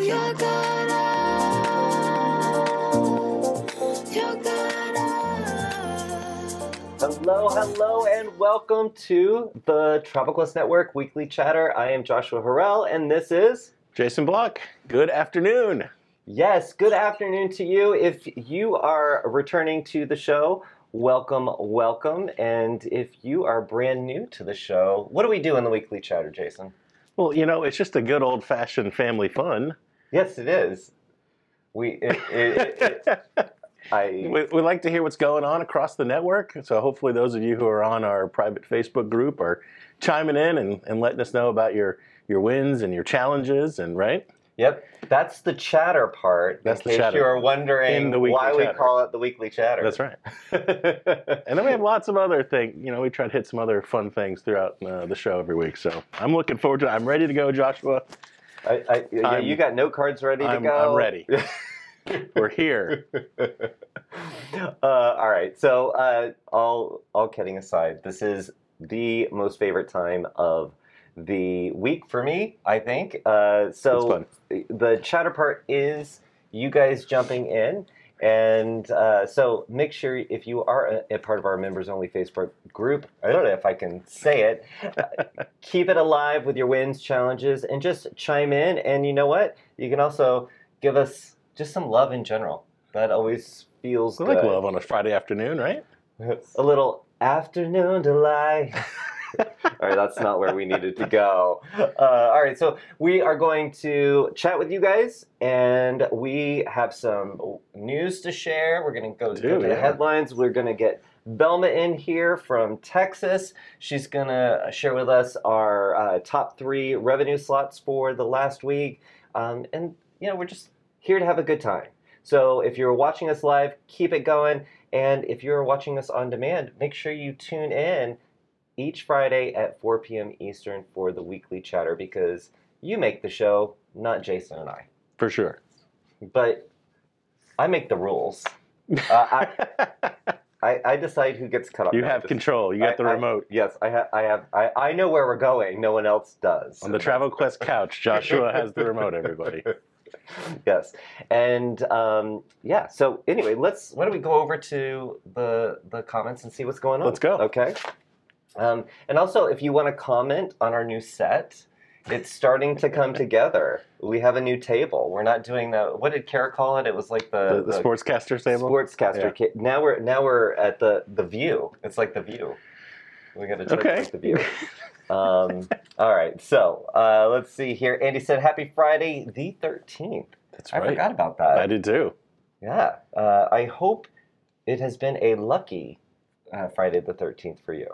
Hello, hello, and welcome to the Travel Quest Network Weekly Chatter. I am Joshua Harrell, and this is Jason Block, good afternoon. Yes, good afternoon to you. If you are returning to the show, welcome, welcome. And if you are brand new to the show, what do we do in the weekly chatter, Jason? Well, you know, it's just a good old fashioned family fun. Yes, it is. We, it, it, it, I, we, like to hear what's going on across the network. So hopefully, those of you who are on our private Facebook group are chiming in and, and letting us know about your, your wins and your challenges, and right? yep, that's the chatter part. That's in the case chatter. you are wondering In the weekly why we call it the weekly chatter. That's right. And then we have lots of other things. You know, we try to hit some other fun things throughout uh, the show every week. So I'm looking forward to it. I'm ready to go, Joshua. I, I, yeah, you got note cards ready to I'm- go. I'm ready. We're here. uh, all right. So, uh, all all kidding aside, this is the most favorite time of the week for me. I think. Uh, so the chatter part is you guys jumping in. And uh, so make sure if you are a, a part of our members only Facebook group, I don't know if I can say it, keep it alive with your wins, challenges, and just chime in. And you know what? You can also give us just some love in general. That always feels We good. like love on a Friday afternoon, right? A little afternoon delight. all right, that's not where we needed to go. Uh, all right, so we are going to chat with you guys, and we have some news to share. We're going to go, to the headlines. We're going to get Velma in here from Texas. She's going to share with us our uh, top three revenue slots for the last week. Um, and, you know, we're just here to have a good time. So if you're watching us live, keep it going. And if you're watching us on demand, make sure you tune in each Friday at 4 p.m. Eastern for the weekly chatter because you make the show, not Jason and I. For sure. But I make the rules. Uh, I, I decide who gets cut off. you have just- control. You got the I- I- remote. yes, I have. I have. I, I know where we're going. No one else does. On the Travel Quest couch, Joshua has the remote, everybody. yes, and um, yeah. So anyway, let's. Why don't we go over to the the comments and see what's going on? Let's go. Okay. Um, and also, if you want to comment on our new set, it's starting to come together. We have a new table. We're not doing the. What did Kara call it? It was like The, the sportscaster table. Sportscaster. Yeah. Now we're now we're at the the view. It's like the view. We got to Okay. the view. Um, all right. So uh, let's see here. Andy said, "Happy Friday, the 13th." That's right. I forgot about that. I did too. Yeah. Uh, I hope it has been a lucky uh, Friday the 13th for you.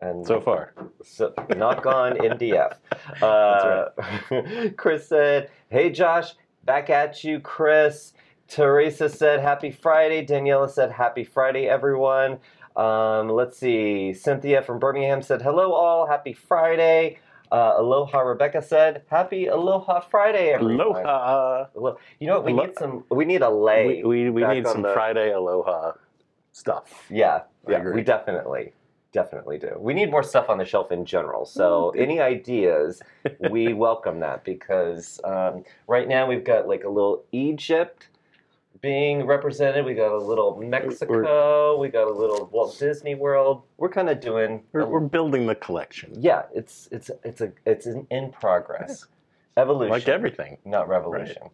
And So far. so, knock on MDF. Uh, Chris said, Hey Josh, back at you, Chris. Teresa said, Happy Friday. Daniela said, Happy Friday, everyone. Um, let's see. Cynthia from Birmingham said, Hello, all. Happy Friday. Uh, Aloha Rebecca said, Happy Aloha Friday, everyone. Aloha. You know what? We Alo- need some. We need a lei. We, we, we need some the- Friday Aloha stuff. Yeah, I yeah, agree. we definitely, definitely do. We need more stuff on the shelf in general. So any ideas, we welcome that because um, right now we've got like a little Egypt being represented. We got a little Mexico. We got a little Walt Disney World. We're kind of doing. We're, we're building the collection. yeah, it's it's it's a it's in, in progress. Evolution, Like everything. not revolution.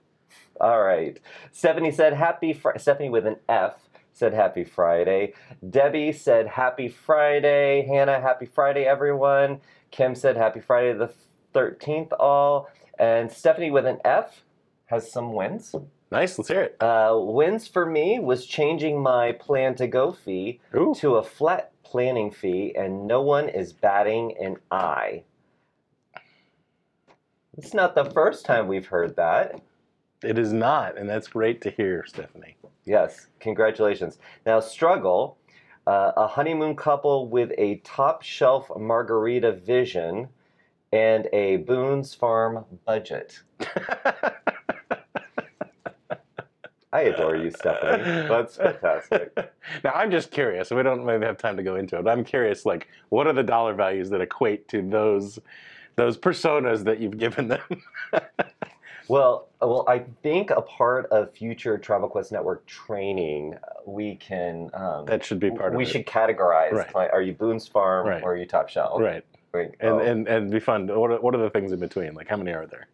All right. Stephanie said happy Fri Stephanie with an F said happy Friday. Debbie said happy Friday. Hannah, happy Friday, everyone. Kim said happy Friday the 13th, all. And Stephanie with an F has some wins. Nice. Let's hear it. Uh, wins for me was changing my plan to go fee Ooh. to a flat planning fee, and no one is batting an eye. It's not the first time we've heard that. It is not, and that's great to hear, Stephanie. Yes, congratulations. Now, struggle, uh, a honeymoon couple with a top shelf margarita vision and a Boone's Farm budget. I adore you, Stephanie. That's fantastic. now I'm just curious. We don't maybe have time to go into it. But I'm curious, like, what are the dollar values that equate to those those personas that you've given them? Well, uh, well, I think a part of future Travel Quest Network training, uh, we can. Um, That should be part of we it. should categorize. Right. Like, are you Boone's Farm Right. or are you Top Shelf? Right. Like, And, oh, and and be fun. What are, what are the things in between? Like how many are there?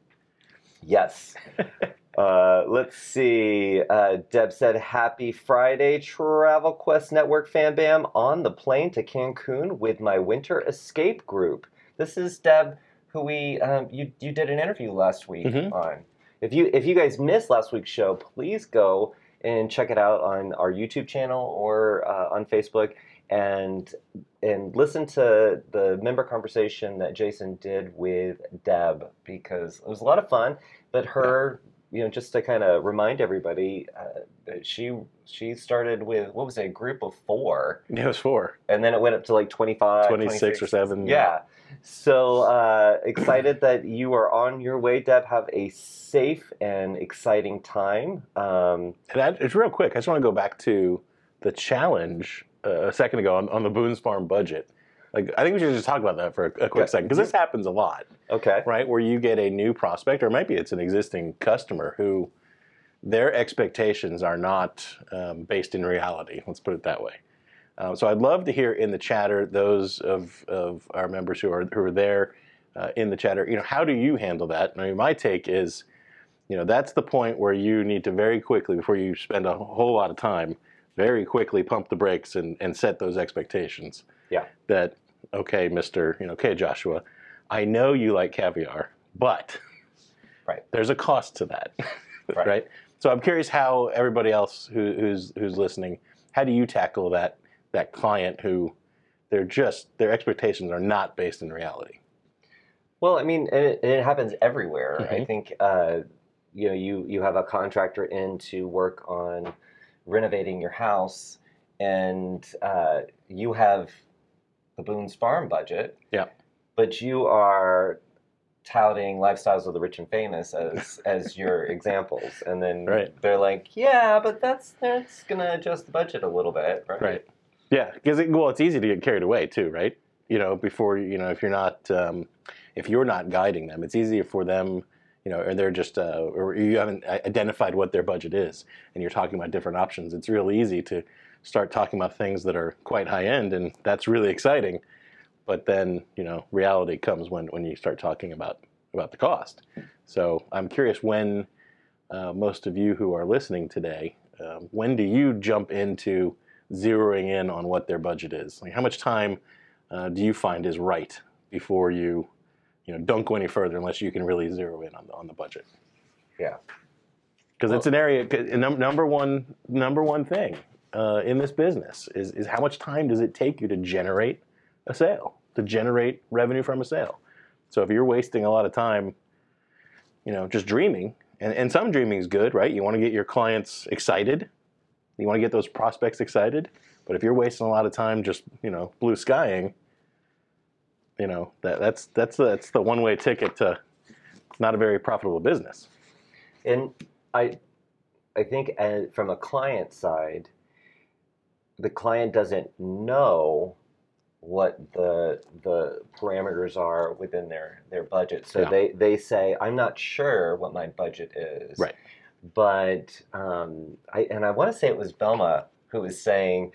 yes. uh, let's see. Uh, Deb said, "Happy Friday, Travel Quest Network fan bam! On the plane to Cancun with my winter escape group." This is Deb, who we um, you you did an interview last week Mhm. on. If you if you guys missed last week's show, please go and check it out on our YouTube channel or uh, on Facebook and and listen to the member conversation that Jason did with Deb because it was a lot of fun. But her, you know, just to kind of remind everybody, uh, that she she started with what was it, a group of four, Yeah, It was four. and then it went up to like 25, 26 or 7. Yeah. So uh, excited that you are on your way, Deb. Have a safe and exciting time. Um, And I, it's real quick. I just want to go back to the challenge uh, a second ago on, on the Boone's Farm budget. Like, I think we should just talk about that for a, a quick Okay. second because this happens a lot, okay. right? Where you get a new prospect, or maybe it's an existing customer who their expectations are not um, based in reality. Let's put it that way. Uh, so I'd love to hear in the chatter those of, of our members who are who are there uh, in the chatter. You know, how do you handle that? I mean, my take is, you know, that's the point where you need to very quickly before you spend a whole lot of time, very quickly pump the brakes and, and set those expectations. Yeah. That okay, Mister, you know, okay, Joshua, I know you like caviar, but Right. there's a cost to that, Right. right? So I'm curious how everybody else who, who's who's listening, how do you tackle that that client who they're just their expectations are not based in reality? Well, I mean, and it, it happens everywhere. I Mhm. think uh, you know you you have a contractor in to work on renovating your house, and uh, you have the Boone's Farm budget. Yeah. But you are touting lifestyles of the rich and famous as as your examples, and then Right. they're like, yeah, but that's that's gonna adjust the budget a little bit, right? Right. Yeah, because it, well, it's easy to get carried away too, right? You know, before you know, if you're not um, if you're not guiding them, it's easier for them. You know, or they're just uh, or you haven't identified what their budget is, and you're talking about different options. It's real easy to start talking about things that are quite high end, and that's really exciting. But then, you know, reality comes when when you start talking about about the cost. So I'm curious when uh, most of you who are listening today, um, when do you jump into zeroing in on what their budget is? Like, how much time uh, do you find is right before you, you know, don't go any further unless you can really zero in on the on the budget? Yeah. Because it's an area. num- number one, number one thing uh, in this business is is how much time does it take you to generate a sale, to generate revenue from a sale. So if you're wasting a lot of time, you know, just dreaming, and, and some dreaming is good, right? You want to get your clients excited. You want to get those prospects excited. But if you're wasting a lot of time just, you know, blue skying, you know, that, that's that's that's the one way ticket to not a very profitable business. And I, I think uh, from a client side, the client doesn't know what the the parameters are within their their budget. So Yeah. they they say, "I'm not sure what my budget is." Right. But um, I and I want to say it was Velma who was saying.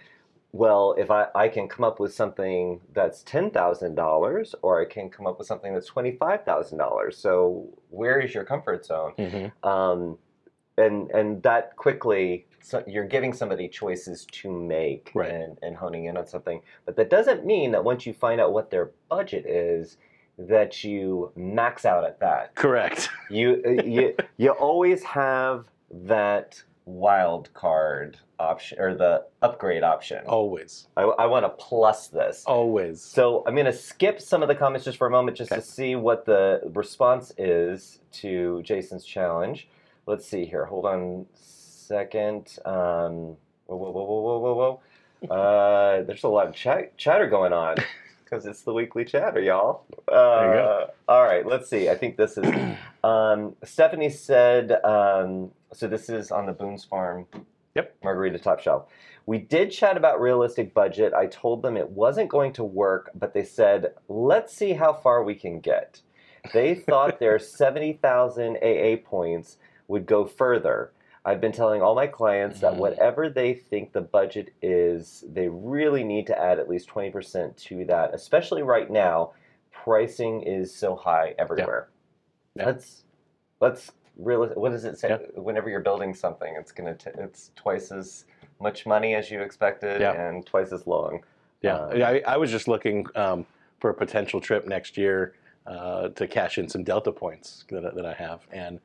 Well, if I, I can come up with something that's ten thousand dollars, or I can come up with something that's twenty five thousand dollars. So where is your comfort zone? Mm-hmm. um, and and that quickly so you're giving somebody choices to make Right. and, and honing in on something but that doesn't mean that once you find out what their budget is that you max out at that Correct. you uh, you you always have that wild card option or the upgrade option Always. I, I want to plus this Always. so I'm going to skip some of the comments just for a moment, just Okay. to see what the response is to Jason's challenge. Let's see here. Hold on second. Um, whoa, whoa, whoa, whoa, whoa, whoa, whoa. Uh, there's a lot of chat, chatter going on because it's the weekly chatter, y'all. Uh, There you go. All right, let's see. I think this is. Um, Stephanie said. Um, so this is on the Boone's Farm. Yep. Margarita Top Shelf. We did chat about realistic budget. I told them it wasn't going to work, but they said, let's see how far we can get. They thought their 70,000 AA points would go further. I've been telling all my clients that Mhm. whatever they think the budget is, they really need to add at least 20% to that, especially right now. Pricing is so high everywhere. Yeah. Let's let's real what does it say? Whenever you're building something, it's gonna t- it's twice as much money as you expected Yeah. and twice as long. Yeah, Um, I, I was just looking um, for a potential trip next year uh, to cash in some Delta points that, I- that I have, and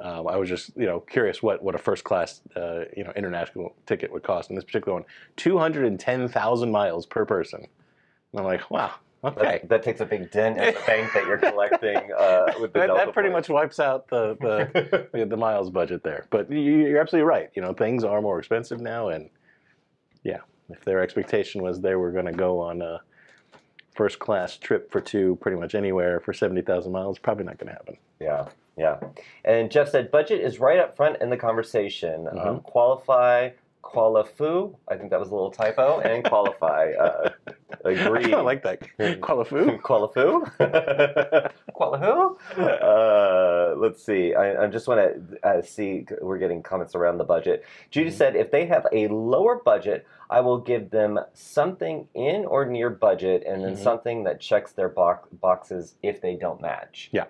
um, I was just you know curious what, what a first class uh, you know international ticket would cost. In this particular one, two hundred and ten thousand miles per person. And I'm like, wow, That, okay. that takes a big dent in the bank that you're collecting uh, with the That, Delta that pretty points. much wipes out the, the the, the miles budget there. But you, you're absolutely right. You know, things are more expensive now, and yeah, if their expectation was they were going to go on a first class trip for two, pretty much anywhere for seventy thousand miles, probably not going to happen. Yeah, yeah. And Jeff said budget is right up front in the conversation. Um, Mhm. qualify, qualifu. I think that was a little typo. And qualify. Uh, agree. I like that. Qualifu. Qualifu? Qualifu? Uh, let's see. I, I just want to uh, see. We're getting comments around the budget. Judy Mhm. said, if they have a lower budget, I will give them something in or near budget, and then Mhm. something that checks their box, boxes if they don't match. Yeah.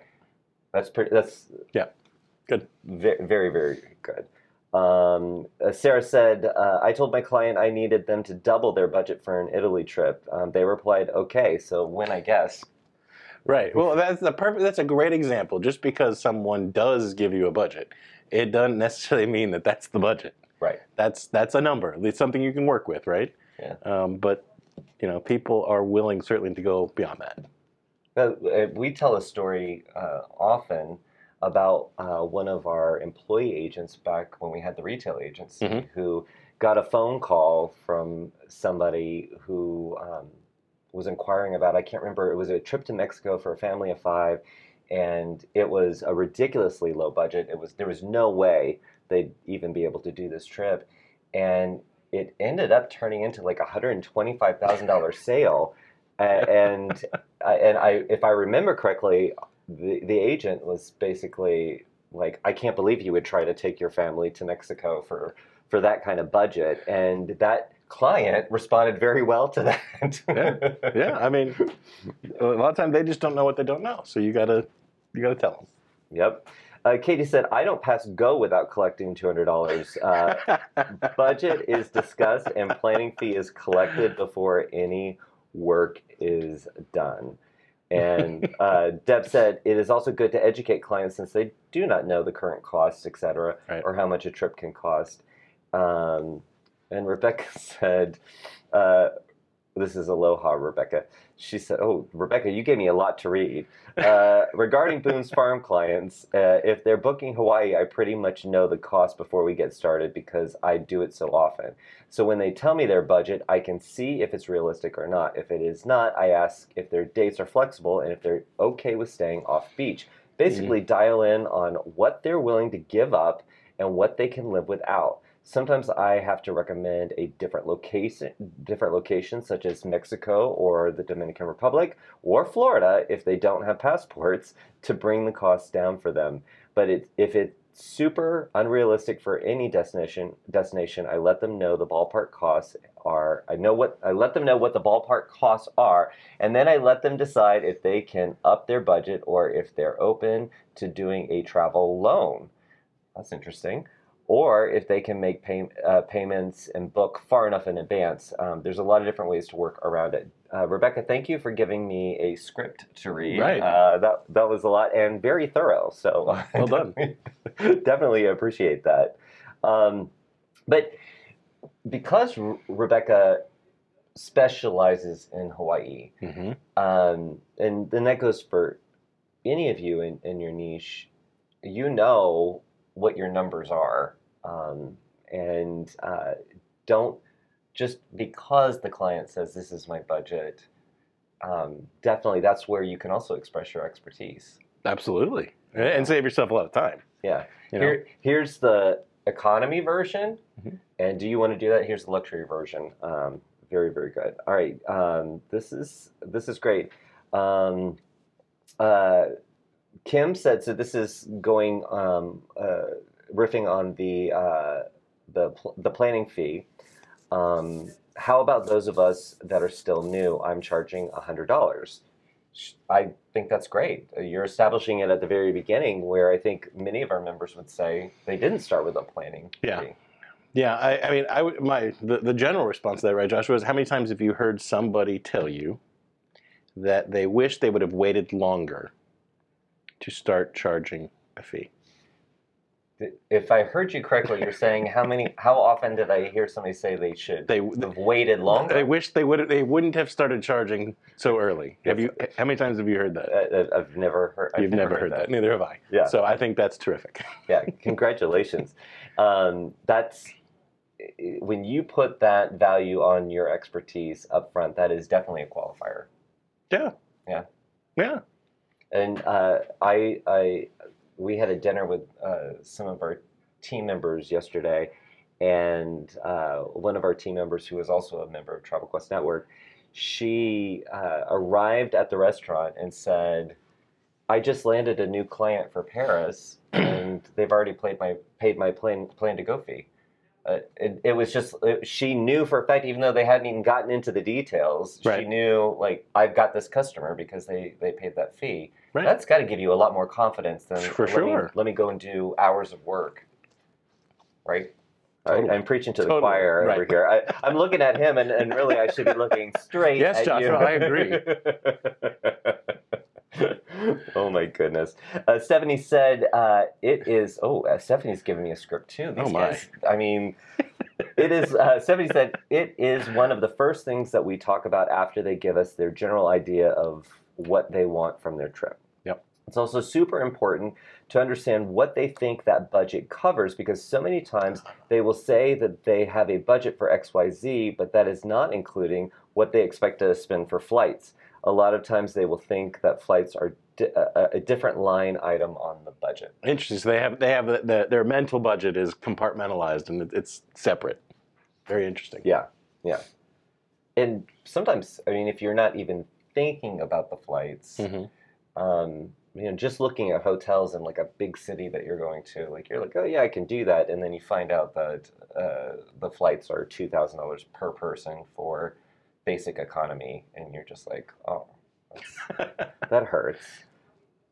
That's pretty. That's Yeah. Good. Very, very, very good. Um, uh, Sarah said, uh, I told my client I needed them to double their budget for an Italy trip. Um, they replied, okay, so when I guess. Right. Well, that's the perfect. That's a great example. Just because someone does give you a budget, it doesn't necessarily mean that that's the budget. Right. That's that's a number. It's something you can work with, right? Yeah. Um, but you know, people are willing certainly to go beyond that. Uh, we tell a story uh, often about uh, one of our employee agents back when we had the retail agency Mhm. who got a phone call from somebody who um, was inquiring about, I can't remember, it was a trip to Mexico for a family of five. And it was a ridiculously low budget. It was there was no way they'd even be able to do this trip, and it ended up turning into like a hundred and twenty five thousand dollar sale, and I, and I, if I remember correctly, the the agent was basically like, I can't believe you would try to take your family to Mexico for for that kind of budget, and that client responded very well to that. Yeah. Yeah, I mean, a lot of times they just don't know what they don't know. So you gotta you gotta tell them. Yep. Uh, Katie said, "I don't pass go without collecting two hundred dollars. Uh, budget is discussed and planning fee is collected before any work is done." And uh, Deb said, "It is also good to educate clients since they do not know the current costs, etc., Right. or how much a trip can cost." Um, and Rebecca said, uh, "This is aloha, Rebecca." She said, "Oh, Rebecca, you gave me a lot to read." Uh, regarding Boone's Farm clients, uh, if they're booking Hawaii, I pretty much know the cost before we get started because I do it so often. So when they tell me their budget, I can see if it's realistic or not. If it is not, I ask if their dates are flexible and if they're okay with staying off beach. Basically, dial in on what they're willing to give up and what they can live without. Sometimes I have to recommend a different location, different locations such as Mexico or the Dominican Republic or Florida if they don't have passports to bring the costs down for them. But it, if it's super unrealistic for any destination, destination, I let them know the ballpark costs are. I know what I let them know what the ballpark costs are, and then I let them decide if they can up their budget or if they're open to doing a travel loan. That's interesting. Or if they can make pay, uh, payments and book far enough in advance. Um, there's a lot of different ways to work around it. Uh, Rebecca, thank you for giving me a script to read. Right. Uh, that that was a lot and very thorough. So Well done. definitely appreciate that. Um, but because Re- Rebecca specializes in Hawaii, hmm um, and then that goes for any of you in, in your niche, you know what your numbers are. Um, and uh, don't just because the client says this is my budget, um, definitely that's where you can also express your expertise. Absolutely, and save yourself a lot of time. Yeah. You know? Here, here's the economy version. Mhm. And do you want to do that? Here's the luxury version. Um, very, very good. All right. Um, this is this is great. Um, uh, Kim said so. This is going um, uh, riffing on the uh, the pl- the planning fee. Um, how about those of us that are still new? I'm charging hundred dollars. I think that's great. You're establishing it at the very beginning, where I think many of our members would say they didn't start with a planning Yeah. fee. Yeah, I, I mean, I my the, the general response to that, right, Joshua, is how many times have you heard somebody tell you that they wish they would have waited longer to start charging a fee? If I heard you correctly, you're saying how many? How often did I hear somebody say they should They have waited longer? they wish they would they wouldn't have started charging so early. Have you? How many times have you heard that? Uh, I've never heard. I've You've never heard that. Neither have I. Yeah. So I think that's terrific. yeah, congratulations. um, that's when you put that value on your expertise up front. That is definitely a qualifier. Yeah. Yeah. Yeah. And uh, I, I, we had a dinner with uh, some of our team members yesterday, and uh, one of our team members, who is also a member of Travel Quest Network, she uh, arrived at the restaurant and said, "I just landed a new client for Paris, and they've already paid my paid my plan plan to go fee." Uh, it, it was just it, she knew for a fact, even though they hadn't even gotten into the details, she knew like I've got this customer because they they paid that fee. Right. That's got to give you a lot more confidence than For let me- sure. let me go and do hours of work, right? Totally. I, am preaching to the Totally. choir over here. I, I'm looking at him, and, and really, I should be looking straight. Yes, at you. Joshua, I agree. oh my goodness. Uh, Stephanie said uh, it is. Oh, uh, Stephanie's giving me a script too. These Oh, my. guys. I mean, it is. Uh, Stephanie said it is one of the first things that we talk about after they give us their general idea of what they want from their trip. It's also super important to understand what they think that budget covers because so many times they will say that they have a budget for XYZ, but that is not including what they expect to spend for flights. A lot of times they will think that flights are di- a, a different line item on the budget. Interesting. So they have they have the, the, their mental budget is compartmentalized and it's separate. Very interesting. Yeah, yeah. And sometimes, I mean, if you're not even thinking about the flights, Mhm. um, you know, just looking at hotels in like a big city that you're going to, like you're like, oh yeah, I can do that, and then you find out that uh, the flights are two thousand dollars per person for basic economy, and you're just like, oh, that hurts.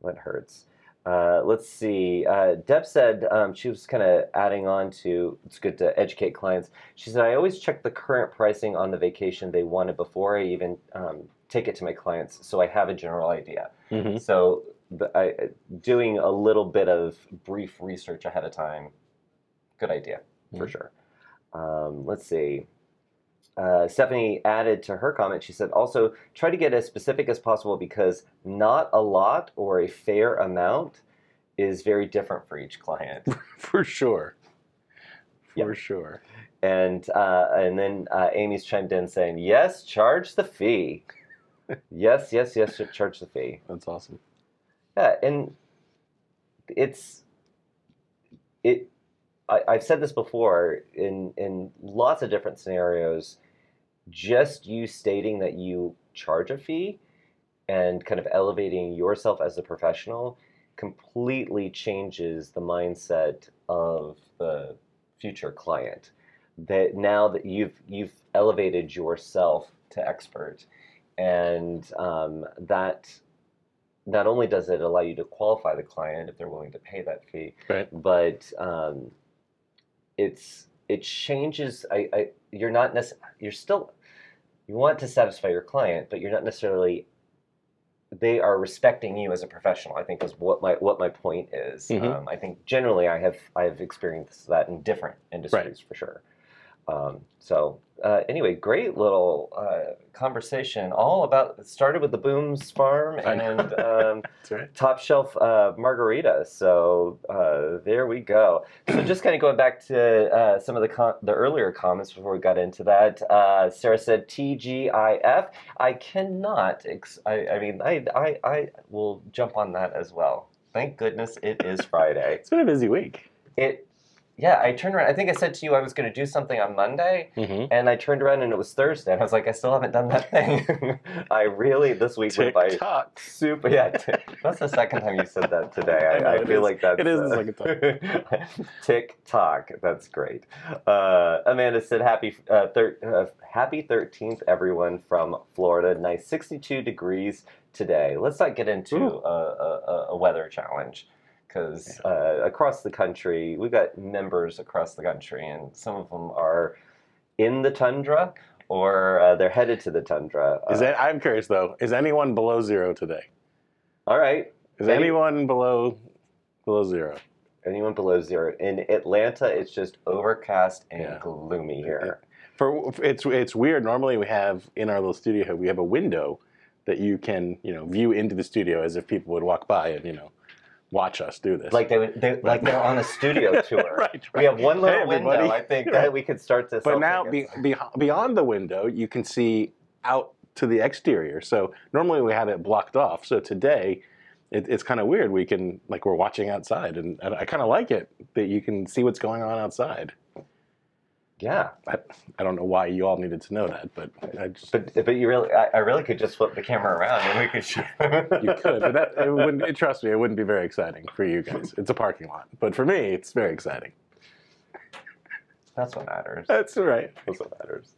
That hurts. Uh, let's see. Uh, Deb said um, she was kind of adding on to it's good to educate clients. She said, I always check the current pricing on the vacation they wanted before I even um, take it to my clients, so I have a general idea. Mhm. So, I, doing a little bit of brief research ahead of time, good idea for Mhm. sure. Um, let's see. Uh, Stephanie added to her comment, she said, also try to get as specific as possible because not a lot or a fair amount is very different for each client. For sure. For sure. and uh, and then uh, Amy's chimed in saying, yes, charge the fee. yes, yes, yes, charge the fee. That's awesome. Yeah, and it's it. I, I've said this before in in lots of different scenarios. Just you stating that you charge a fee and kind of elevating yourself as a professional completely changes the mindset of the future client. That now that you've you've elevated yourself to expert, and um, that not only does it allow you to qualify the client if they're willing to pay that fee, Right. but um, it's it changes. I, I you're not necess- You're still you want to satisfy your client, but you're not necessarily. They are respecting you as a professional. I think is what my what my point is. Mhm. Um, I think generally I have I have experienced that in different industries for sure. Um, so uh, anyway, great little uh, conversation all about. Started with the Boone's Farm and. Um, right. top shelf uh, margarita. So uh, there we go. So just kind of going back to uh, some of the com- the earlier comments before we got into that. Uh, Sarah said TGIF. I cannot. Ex- I, I mean, I, I I will jump on that as well. Thank goodness it is Friday. It's been a busy week. It yeah, I turned around. I think I said to you I was going to do something on Monday, Mm-hmm. and I turned around and it was Thursday, and I was like, I still haven't done that thing. I really this week went by TikTok. super. Yeah, t- that's the second time you said that today. I I, I, feel is. like that's It is the uh, TikTok. That's great. Uh, Amanda said, "Happy uh, thir- uh, Happy 13th, everyone from Florida. Nice 62 degrees today. Let's not get into a, a, a weather challenge." Because uh, across the country, we've got members across the country, and some of them are in the tundra or uh, they're headed to the tundra. Is Uh, that? I'm curious though. Is anyone below zero today? all right? Is Any- anyone below below zero? Anyone below zero. In Atlanta, it's just overcast and Yeah. gloomy here. For it's it's weird. Normally we have in our little studio here we have a window that you can you know view into the studio as if people would walk by and you know watch us do this. Like they, would- they like they're on a studio tour. right, right, We have one little Hey, window. I think Right. that we could start to. But now, be, be, beyond the window, you can see out to the exterior. So normally we have it blocked off. So today, it, it's kind of weird. We can like we're watching outside, and, and I kind of like it that you can see what's going on outside. Yeah, I, I don't know why you all needed to know that, but I just but but you really, I, I really could just flip the camera around and we could. Show. you could. But that it wouldn't. Trust me, it wouldn't be very exciting for you guys. It's a parking lot, but for me, it's very exciting. That's what matters. That's right. That's what matters.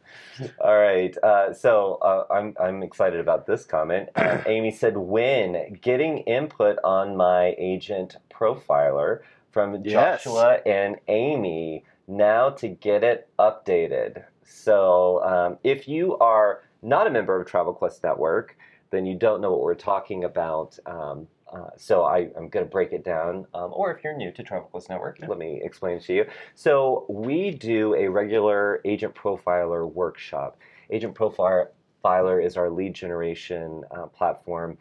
All right. Uh, so uh, I'm I'm excited about this comment. Um, Amy said, "When getting input on my agent profiler from Yes. Joshua and Amy now to get it updated." So um, if you are not a member of Travel Quest Network, then you don't know what we're talking about. Um, uh, so I, I'm going to break it down. Um, or if you're new to Travel Quest Network, Yeah. let me explain to you. So we do a regular agent profiler workshop. Agent profiler is our lead generation uh, platform.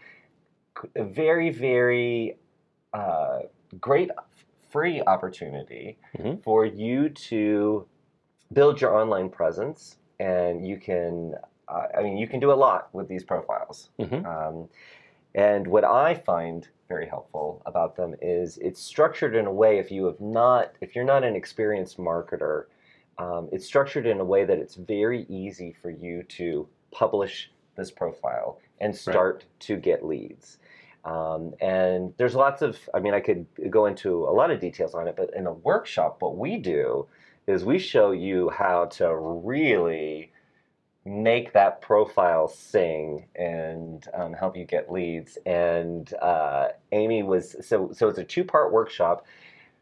Very, very uh, great free opportunity Mhm. for you to build your online presence, and you can. Uh, I mean, you can do a lot with these profiles. Mhm. Um, and what I find very helpful about them is it's structured in a way if you have not, if you're not an experienced marketer, um, it's structured in a way that it's very easy for you to publish this profile and start to get leads. Um, and there's lots of, I mean, I could go into a lot of details on it, but in a workshop, what we do is we show you how to really make that profile sing and um, help you get leads. And uh, Amy was so so it's a two part workshop.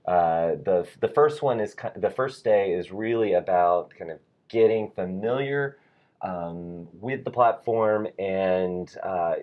Uh, the the first one is the first day is really about kind of getting familiar um, with the platform and. Uh,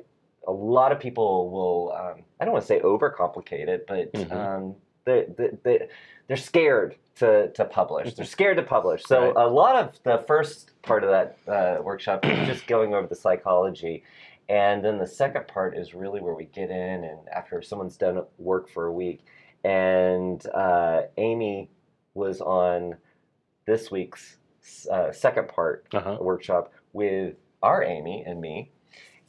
a lot of people will, um, I don't want to say overcomplicate it, but Mhm. um, they, they, they, they're scared to, to publish. They're scared to publish. So Right. a lot of the first part of that uh, workshop is just going over the psychology. And then the second part is really where we get in and after someone's done work for a week. And uh, Amy was on this week's uh, second part Uh-huh. workshop with our Amy and me,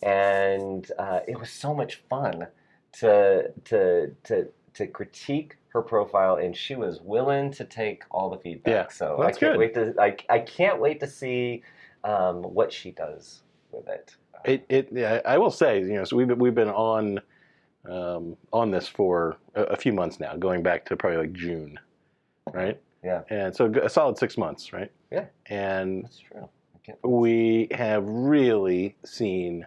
and uh, it was so much fun to to to to critique her profile, and she was willing to take all the feedback. Yeah, so well, I can't good. wait to I, I can't wait to see um, what she does with it. It, it yeah, I will say, you know, so we've been, we've been on um, on this for a, a few months now, going back to probably like June, right? Yeah. And so a solid six months, right? Yeah. And That's true. We have really seen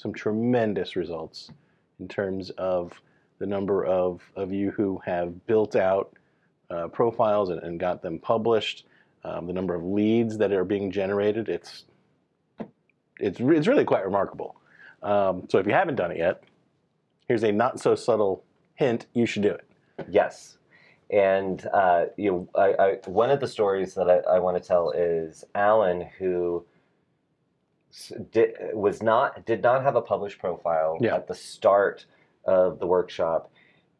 some tremendous results in terms of the number of, of you who have built out uh, profiles and, and got them published, um, the number of leads that are being generated. It's it's re- it's really quite remarkable. Um, so if you haven't done it yet, here's a not so subtle hint: you should do it. Yes. And uh, you know, I, I, one of the stories that I, I want to tell is Alan, who did, was not did not have a published profile Yeah. at the start of the workshop.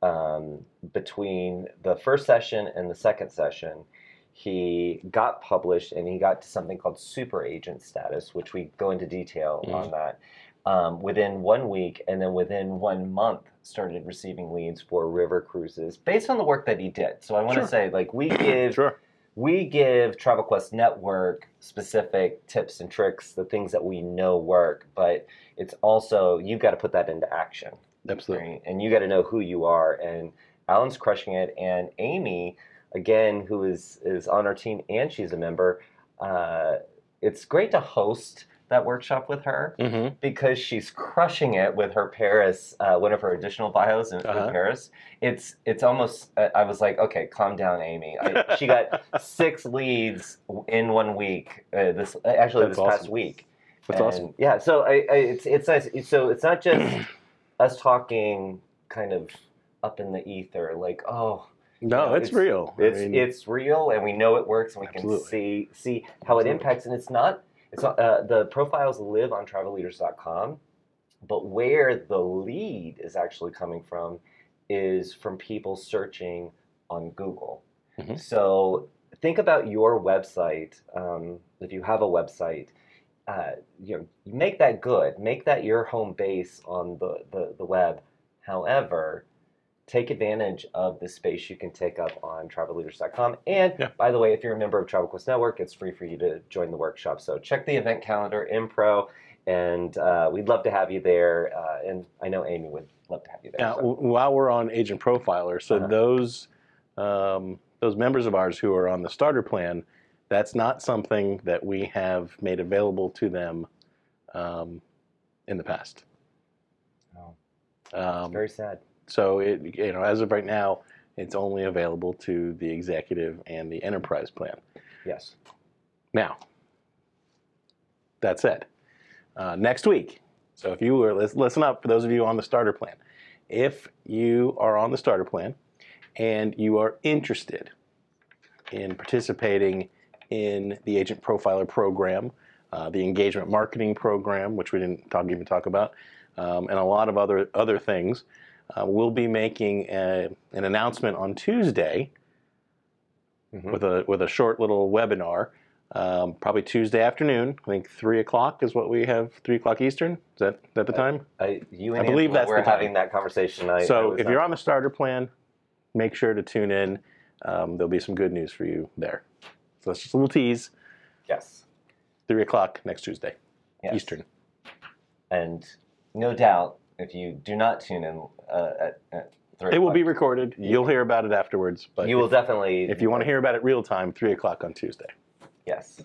Um, between the first session and the second session, he got published and he got to something called super agent status, which we go into detail Mhm. on that. um, within one week, and then within one month started receiving leads for river cruises based on the work that he did. So I want to Sure. say, like, we give Sure. We give Travel Quest Network specific tips and tricks, the things that we know work, but it's also you've got to put that into action, Absolutely. right? And you got to know who you are. And Alan's crushing it, and Amy, again, who is is on our team and she's a member. Uh, it's great to host that workshop with her Mm-hmm. because she's crushing it with her Paris, uh, one of her additional bios in, in Uh-huh. Paris. It's it's almost. uh, I was like, okay, calm down, Amy. I, she got six leads in one week. Uh, this actually That's this past week. That's And, awesome. Yeah. So I, I, it's it's nice. So it's not just us talking kind of up in the ether, like oh. No, know, it's, it's- real. I It's mean, it's real, and we know it works, and we Absolutely. can see see how it impacts. And it's not it's not uh, the profiles live on travelleaders.com, but where the lead is actually coming from is from people searching on Google. Mhm. So think about your website. Um, if you have a website, uh, you know, make that good, make that your home base on the, the, the web. However, take advantage of the space you can take up on travelleaders.com. And Yeah. by the way, if you're a member of Travel Quest Network, it's free for you to join the workshop. So check the event calendar in pro, and uh, we'd love to have you there. Uh, and I know Amy would love to have you there. Now, so. while we're on Agent Profiler, so Uh-huh. those um, those members of ours who are on the starter plan, that's not something that we have made available to them um, in the past. Oh, Um, it's very sad. So it, you know, as of right now, it's only available to the executive and the enterprise plan. Yes. Now, that said, uh, next week, so if you were, lis- listen up for those of you on the starter plan. If you are on the starter plan and you are interested in participating in the Agent Profiler program, uh, the engagement marketing program, which we didn't talk, even talk about, um, and a lot of other, other things, uh, we'll be making a, an announcement on Tuesday Mhm. with a with a short little webinar, um, probably Tuesday afternoon. I think three o'clock is what we have. Three o'clock Eastern. Is that is that the Uh, time? I, you I believe Angela that's were the time. having that conversation. I, I so if not- you're on the starter plan, make sure to tune in. Um, there'll be some good news for you there. So that's just a little tease. yes, Three o'clock next Tuesday yes. Eastern. and no doubt, if you do not tune in uh, at, at three It will be recorded. You'll hear about it afterwards. But you will if, definitely. if you want to hear about it real time, three o'clock on Tuesday. yes,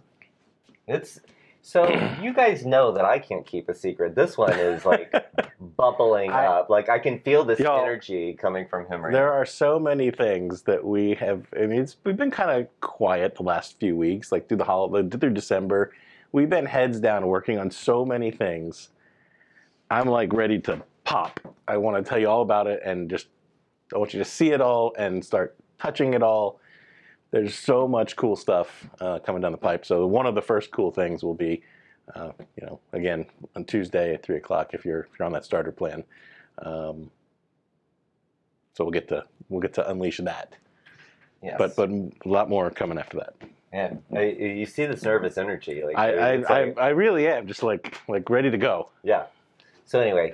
it's so you guys know that I can't keep a secret. This one is like bubbling I- up. Like I can feel this energy coming from him right There now. are so many things that we have. I mean, it's, we've been kind of quiet the last few weeks, like through the holiday, through December. We've been heads down working on so many things. I'm like ready to pop. I want to tell you all about it and just I want you to see it all and start touching it all. There's so much cool stuff uh, coming down the pipe. So one of the first cool things will be, uh, you know, again on Tuesday at three o'clock if you're if you're on that starter plan. Um, so we'll get to we'll get to unleash that. Yes. But but a lot more coming after that. Yeah, I, you see the nervous energy. Like I I, it's I, like- I really am just like like ready to go. Yeah. So anyway,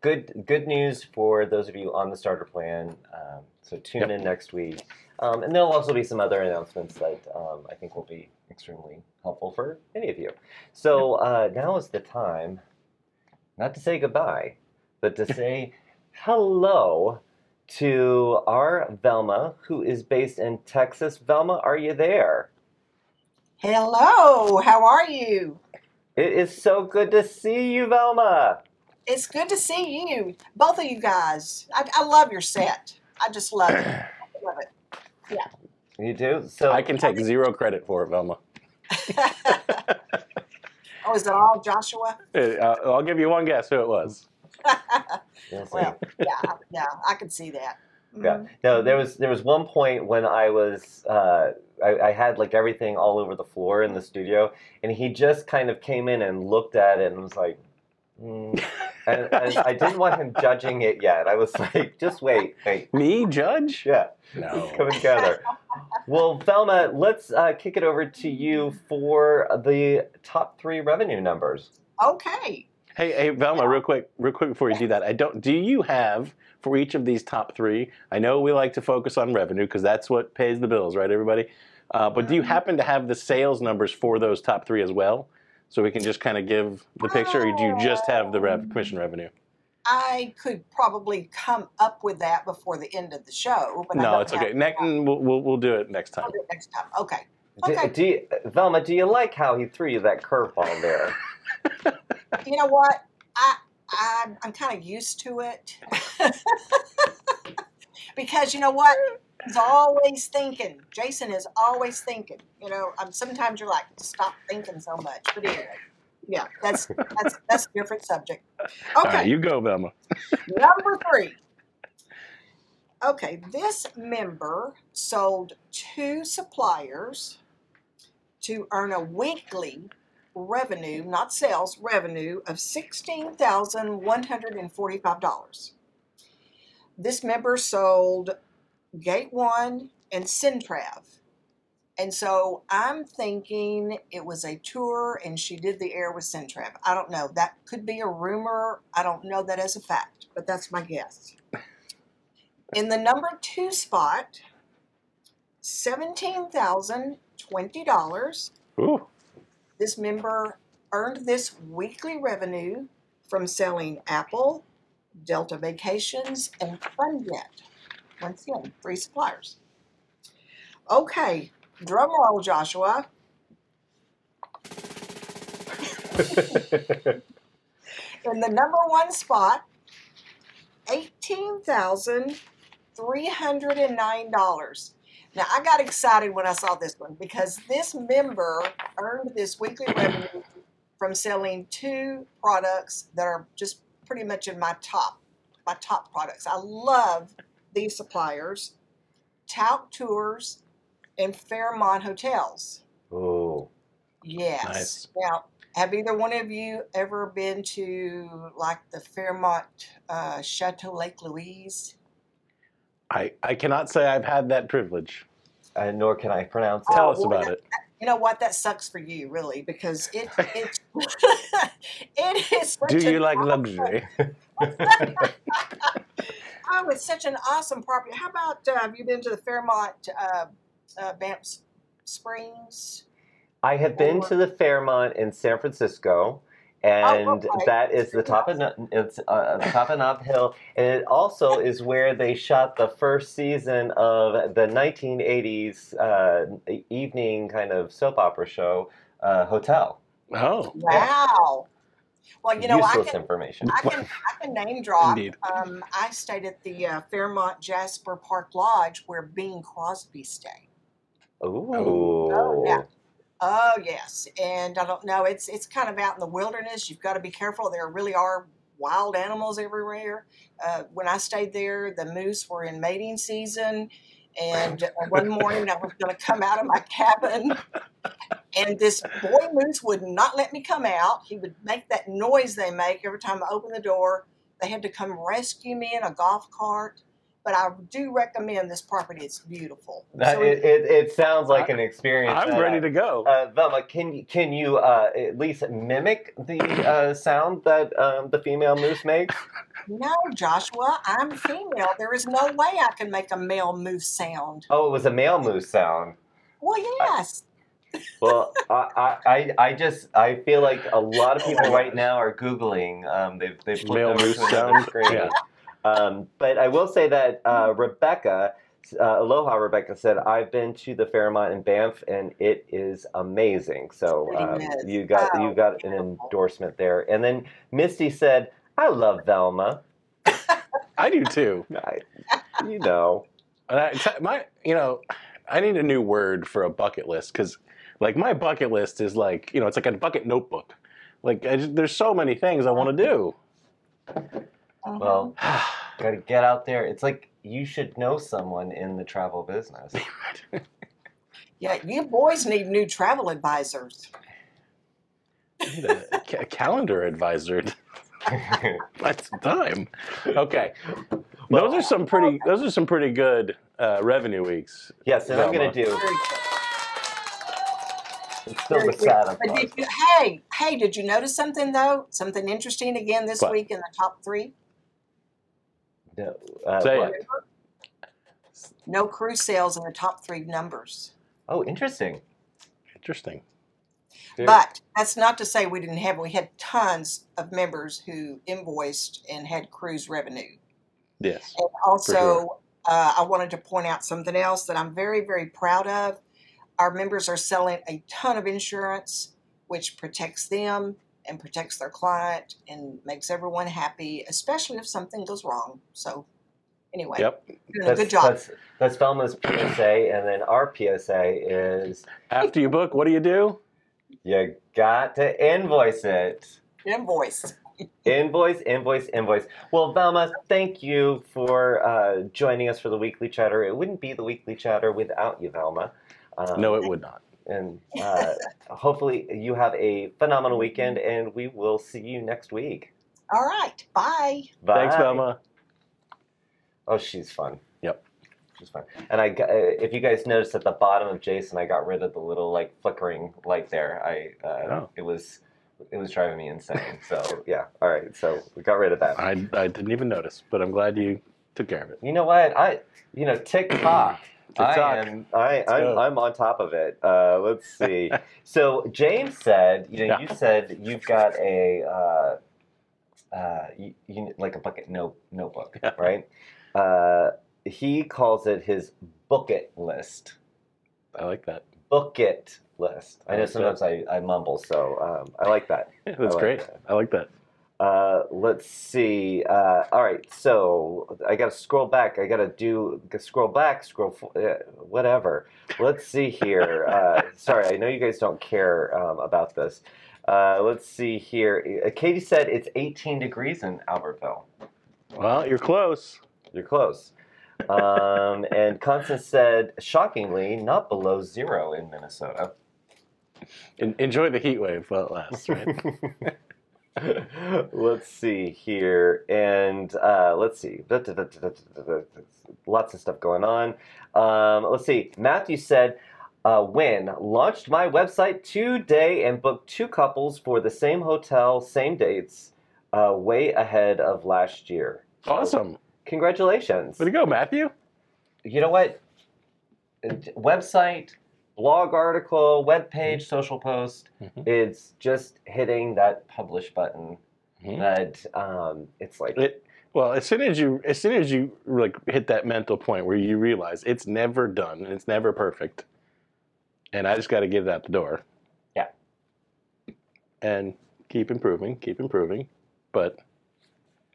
good good news for those of you on the starter plan. Um, so tune Yep. in next week, um, and there'll also be some other announcements that um, I think will be extremely helpful for any of you. So uh, now is the time, not to say goodbye, but to say hello to our Velma, who is based in Texas. Velma, are you there? Hello, how are you? It is so good to see you, Velma. It's good to see you, both of you guys. I, I love your set. I just love it. I love it. Yeah. You do? So I can take zero credit for it, Velma. oh, is it all Joshua? Uh, I'll give you one guess who it was. We'll well, yeah, yeah, I can see that. Yeah. Mhm. No, there was there was one point when I was uh, I, I had like everything all over the floor in the studio, and he just kind of came in and looked at it and was like, mm. and, and I didn't want him judging it yet. I was like, just wait, wait, Me, Judge? yeah, No. it's coming together. Well, Velma, let's uh, kick it over to you for the top three revenue numbers. Okay. Hey, hey, Velma, real quick, real quick before you do that, I don't. Do you have for each of these top three? I know we like to focus on revenue because that's what pays the bills, right, everybody? Uh, but do you happen to have the sales numbers for those top three as well, so we can just kind of give the picture, or do you just have the rev- commission um, revenue? I could probably come up with that before the end of the show, but I No, don't it's have okay. Ne- we'll, we'll we'll do it next I'll time. do it next time. Okay. Do, Okay. do you, Velma, do you like how he threw you that curveball there? You know what? I, I I'm kind of used to it because you know what? He's always thinking. Jason is always thinking. You know, um, sometimes you're like, stop thinking so much. But anyway, yeah, that's that's that's a different subject. Okay. right, you go, Velma. Number three. Okay, this member sold two suppliers to earn a weekly revenue, not sales, revenue of $16,145. This member sold Gate One and Centrav. And so I'm thinking it was a tour and she did the air with Centrav. I don't know. That could be a rumor. I don't know that as a fact, but that's my guess. In the number two spot, $17,020. Ooh, This member earned this weekly revenue from selling Apple, Delta Vacations, and FunJet. Once again, three suppliers. Okay, drum roll, Joshua. In the number one spot, $18,309. Now, I got excited when I saw this one because this member earned this weekly revenue from selling two products that are just pretty much in my top, my top products. I love these suppliers, Tauck Tours and Fairmont Hotels. Oh. Yes. Nice. Now, have either one of you ever been to like the Fairmont uh, Chateau Lake Louise? I I cannot say I've had that privilege. Uh, nor can I pronounce Tell us well, about that- it. You know what? That sucks for you, really, because it it it is. Such Do you like luxury? Oh, it's such an awesome property. How about uh, have you been to the Fairmont uh, uh, Banff Springs? I have been to the Fairmont in San Francisco, and Oh, okay. that is the top of it's uh, top of Nob Hill, and it also is where they shot the first season of the 1980s uh, evening kind of soap opera show, uh, Hotel. Oh, Wow. Well, you know, I can information. I can I can name drop. Indeed. Um, I stayed at the uh, Fairmont Jasper Park Lodge where Bing Crosby stayed. Ooh. Oh, yeah. Oh yes, and I don't know. It's it's kind of out in the wilderness. You've got to be careful. There really are wild animals everywhere. Uh, when I stayed there, the moose were in mating season, and uh, one morning I was going to come out of my cabin, and this boy moose would not let me come out. He would make that noise they make every time I open the door. They had to come rescue me in a golf cart. But I do recommend this property. It's beautiful. That, So it, it, it sounds like an experience. I'm that ready to go. Uh, Velma, can you can you uh, at least mimic the uh, sound that um, the female moose makes? No, Joshua, I'm female. There is no way I can make a male moose sound. Oh, it was a male moose sound. Well, yes. Well, I, I, I- I just I feel like a lot of people right now are googling. Um, they've they've flipped Male over moose to another screen. Yeah. Um, but I will say that uh, Rebecca, uh, Aloha Rebecca said I've been to the Fairmont in Banff and it is amazing. So um, you got Oh, you got an endorsement there. And then Misty said I love Velma. I do too. I, you know. And I, t- my, you know, I need a new word for a bucket list because, like, my bucket list is like, you know, it's like a bucket notebook. Like, I just, there's so many things I want to do. Mhm. Well, got to get out there. It's like you should know someone in the travel business. yeah, you boys need new travel advisors. I need a, ca- a calendar advisor. That's time. Okay, those are some pretty. Those are some pretty good uh, revenue weeks. yes, and I'm gonna do. Very good. It's still the Very good. Santa But did you, hey, hey, did you notice something though? Something interesting again this What? week in the top three? No, uh, Say what? it. No cruise sales in the top three numbers. Oh, interesting. Interesting. Very- But that's not to say we didn't have. We had tons of members who invoiced and had cruise revenue. Yes. And also, sure. uh, I wanted to point out something else that I'm very, very proud of. Our members are selling a ton of insurance, which protects them and protects their client and makes everyone happy, especially if something goes wrong. So, anyway, Yep. doing a good job. That's, that's Velma's PSA, and then our PSA is After you book, what do you do? you got to invoice it. Invoice. Invoice, invoice, invoice. Well, Velma, thank you for uh, joining us for the weekly chatter. It wouldn't be the weekly chatter without you, Velma. Um, No, it would not. And uh, hopefully you have a phenomenal weekend, and we will see you next week. All right. Bye. Bye. Thanks, Velma. Oh, she's fun. Yep. She's fun. And I, uh, if you guys noticed at the bottom of Jason, I got rid of the little like flickering light there. I, uh, Oh. it was, it was driving me insane. So yeah. All right. So we got rid of that. I, I didn't even notice, but I'm glad you took care of it. You know what? I, you know, TikTok. I TikTok. am. I. I'm, I'm on top of it. Uh, let's see. so James said, you know, Yeah. you said you've got a, uh, uh, you, you, like a bucket note notebook, Yeah. right? Uh, he calls it his book it list. I like that. Book it list. I I know like that. sometimes I, I mumble, so um, I like that. That's like great. that. I like that. Uh, let's see. Uh, all right, so I got to scroll back. I got to do scroll back, scroll uh, whatever. Let's see here. Uh, sorry, I know you guys don't care um, about this. Uh, let's see here. Uh, Katie said it's 18 degrees in Albertville. Well, you're close. You're close. Um, and Constance said, shockingly, not below zero in Minnesota. En- enjoy the heat wave while it lasts, right? let's see here, and uh, let's see. Lots of stuff going on. Um, let's see. Matthew said, uh, "When launched my website today and booked two couples for the same hotel, same dates, uh, way ahead of last year." So, awesome. Congratulations. Way to go, Matthew. You know what? Website, blog article, web page, social post. Mhm. It's just hitting that publish button. Mhm. That um, it's like It, well, as soon as you as soon as you like hit that mental point where you realize it's never done and it's never perfect, and I just got to get it out the door. Yeah. And keep improving, keep improving, but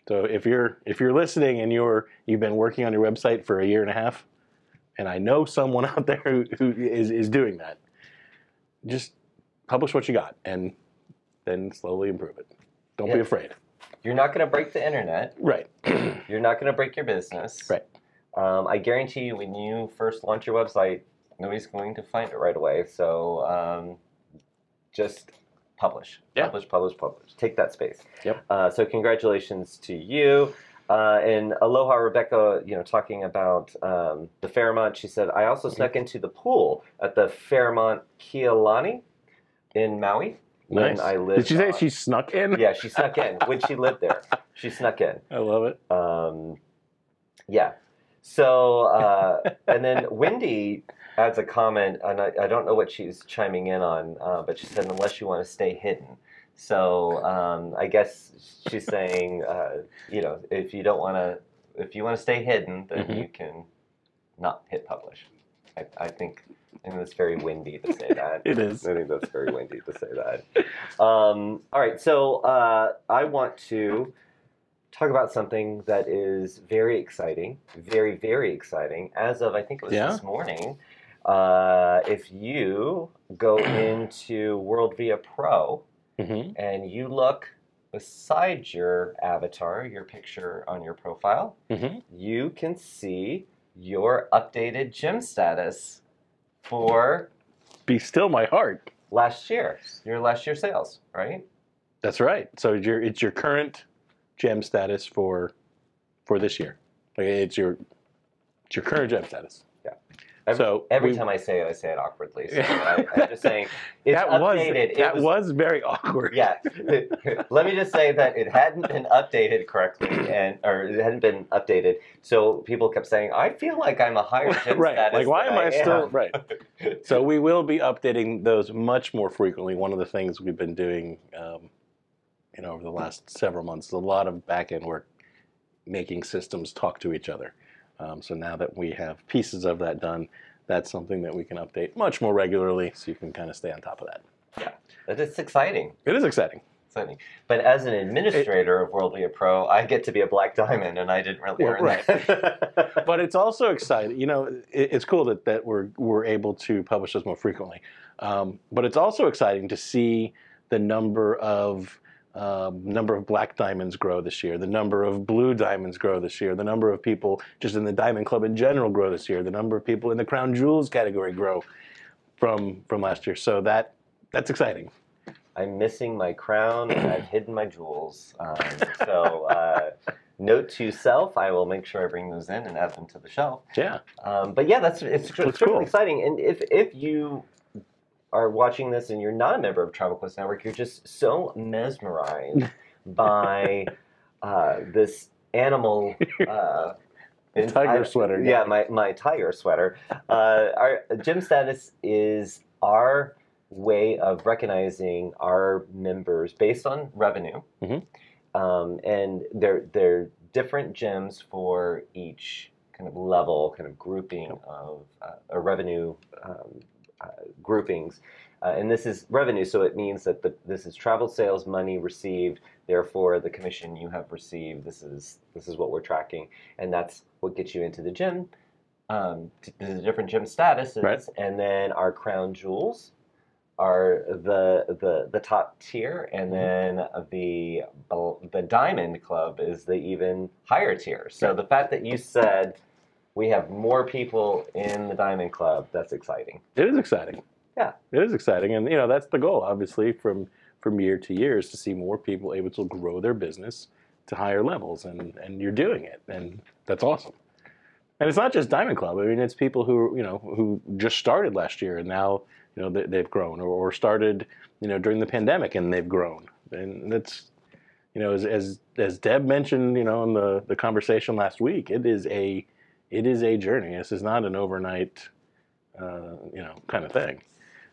so if you're if you're listening and you're you've been working on your website for a year and a half, and I know someone out there who, who is is doing that, just publish what you got and then slowly improve it. Don't be afraid. you're not going to break the internet. Right. You're not going to break your business. Right. Um, I guarantee you, when you first launch your website, nobody's going to find it right away. So um, just publish, Yeah. publish, publish, publish. Take that space. Yep. Uh, so congratulations to you. Uh, and Aloha Rebecca, you know, talking about um, the Fairmont, she said, I also snuck into the pool at the Fairmont Kea Lani in Maui. when Nice. I lived Did she say on- she snuck in? Yeah, she snuck in when she lived there. She snuck in. I love it. Um, yeah. So, uh, and then Wendy adds a comment, and I, I don't know what she's chiming in on, uh, but she said, unless you want to stay hidden. So, um, I guess she's saying, uh, you know, if you don't want to, if you want to stay hidden, then Mhm. you can not hit publish. I, I think, I think that's very windy to say that. It is. I think that's very windy to say that. Um, all right, so uh, I want to talk about something that is very exciting, very, very exciting. As of, I think it was Yeah? this morning, uh, if you go into World Via Pro hmm and you look beside your avatar, your picture on your profile, hmm you can see your updated gem status for Be still my heart. last year, your last year sales, right? That's right. So it's your it's your current gem status for for this year. Like it's your it's your current gem status. Every, so every we- time I say it, I say it awkwardly. So I, I'm just saying it's that was updated. It that was- was, very awkward. yeah. Let me just say that it hadn't been updated correctly, and or it hadn't been updated. So people kept saying, "I feel like I'm a higher gem right. status Like, why than am I still am." right? So we will be updating those much more frequently. One of the things we've been doing, um, you know, over the last several months, is a lot of back end work, making systems talk to each other. Um, so now that we have pieces of that done, that's something that we can update much more regularly, so you can kind of stay on top of that. Yeah, It's exciting. It is exciting. Exciting. But as an administrator of World Via Pro, I get to be a black diamond, and I didn't really earn right. that. but it's also exciting. You know, it, it's cool that, that we're we're able to publish those more frequently. Um, but it's also exciting to see the number of um, number of black diamonds grow this year, the number of blue diamonds grow this year, the number of people just in the diamond club in general grow this year, the number of people in the crown jewels category grow from from last year. So that that's exciting. I'm missing my crown, and I've hidden my jewels. Um, so, uh, note to self: I will make sure I bring those in and add them to the shelf. Yeah. Um, but yeah, that's it's, it's really cool. exciting. And if if you are watching this and you're not a member of Travel Quest Network, you're just so mesmerized by uh, this animal. Uh, tiger I- sweater Yeah, my, my tiger sweater. Uh, our gem status is our way of recognizing our members based on revenue. Mhm. Um, and they're, they're different gems for each kind of level, kind of grouping of uh, a revenue um, groupings. Uh, and this is revenue, so it means that the, this is travel sales money received. Therefore, the commission you have received. This is this is what we're tracking, and that's what gets you into the gem. Um, the different gem statuses, Right. and then our crown jewels are the the the top tier, and then the the diamond club is the even higher tier. So the fact that you said we have more people in the diamond club, that's exciting. It is exciting. Yeah. It is exciting. And you know, that's the goal, obviously, from from year to year is to see more people able to grow their business to higher levels. And and you're doing it. And that's awesome. And it's not just Diamond Club. I mean, it's people who you know who just started last year and now you know they, they've grown, or, or started you know during the pandemic and they've grown. And that's you know as as, as Deb mentioned, you know in the the conversation last week, it is a it is a journey. This is not an overnight uh, you know kind of thing.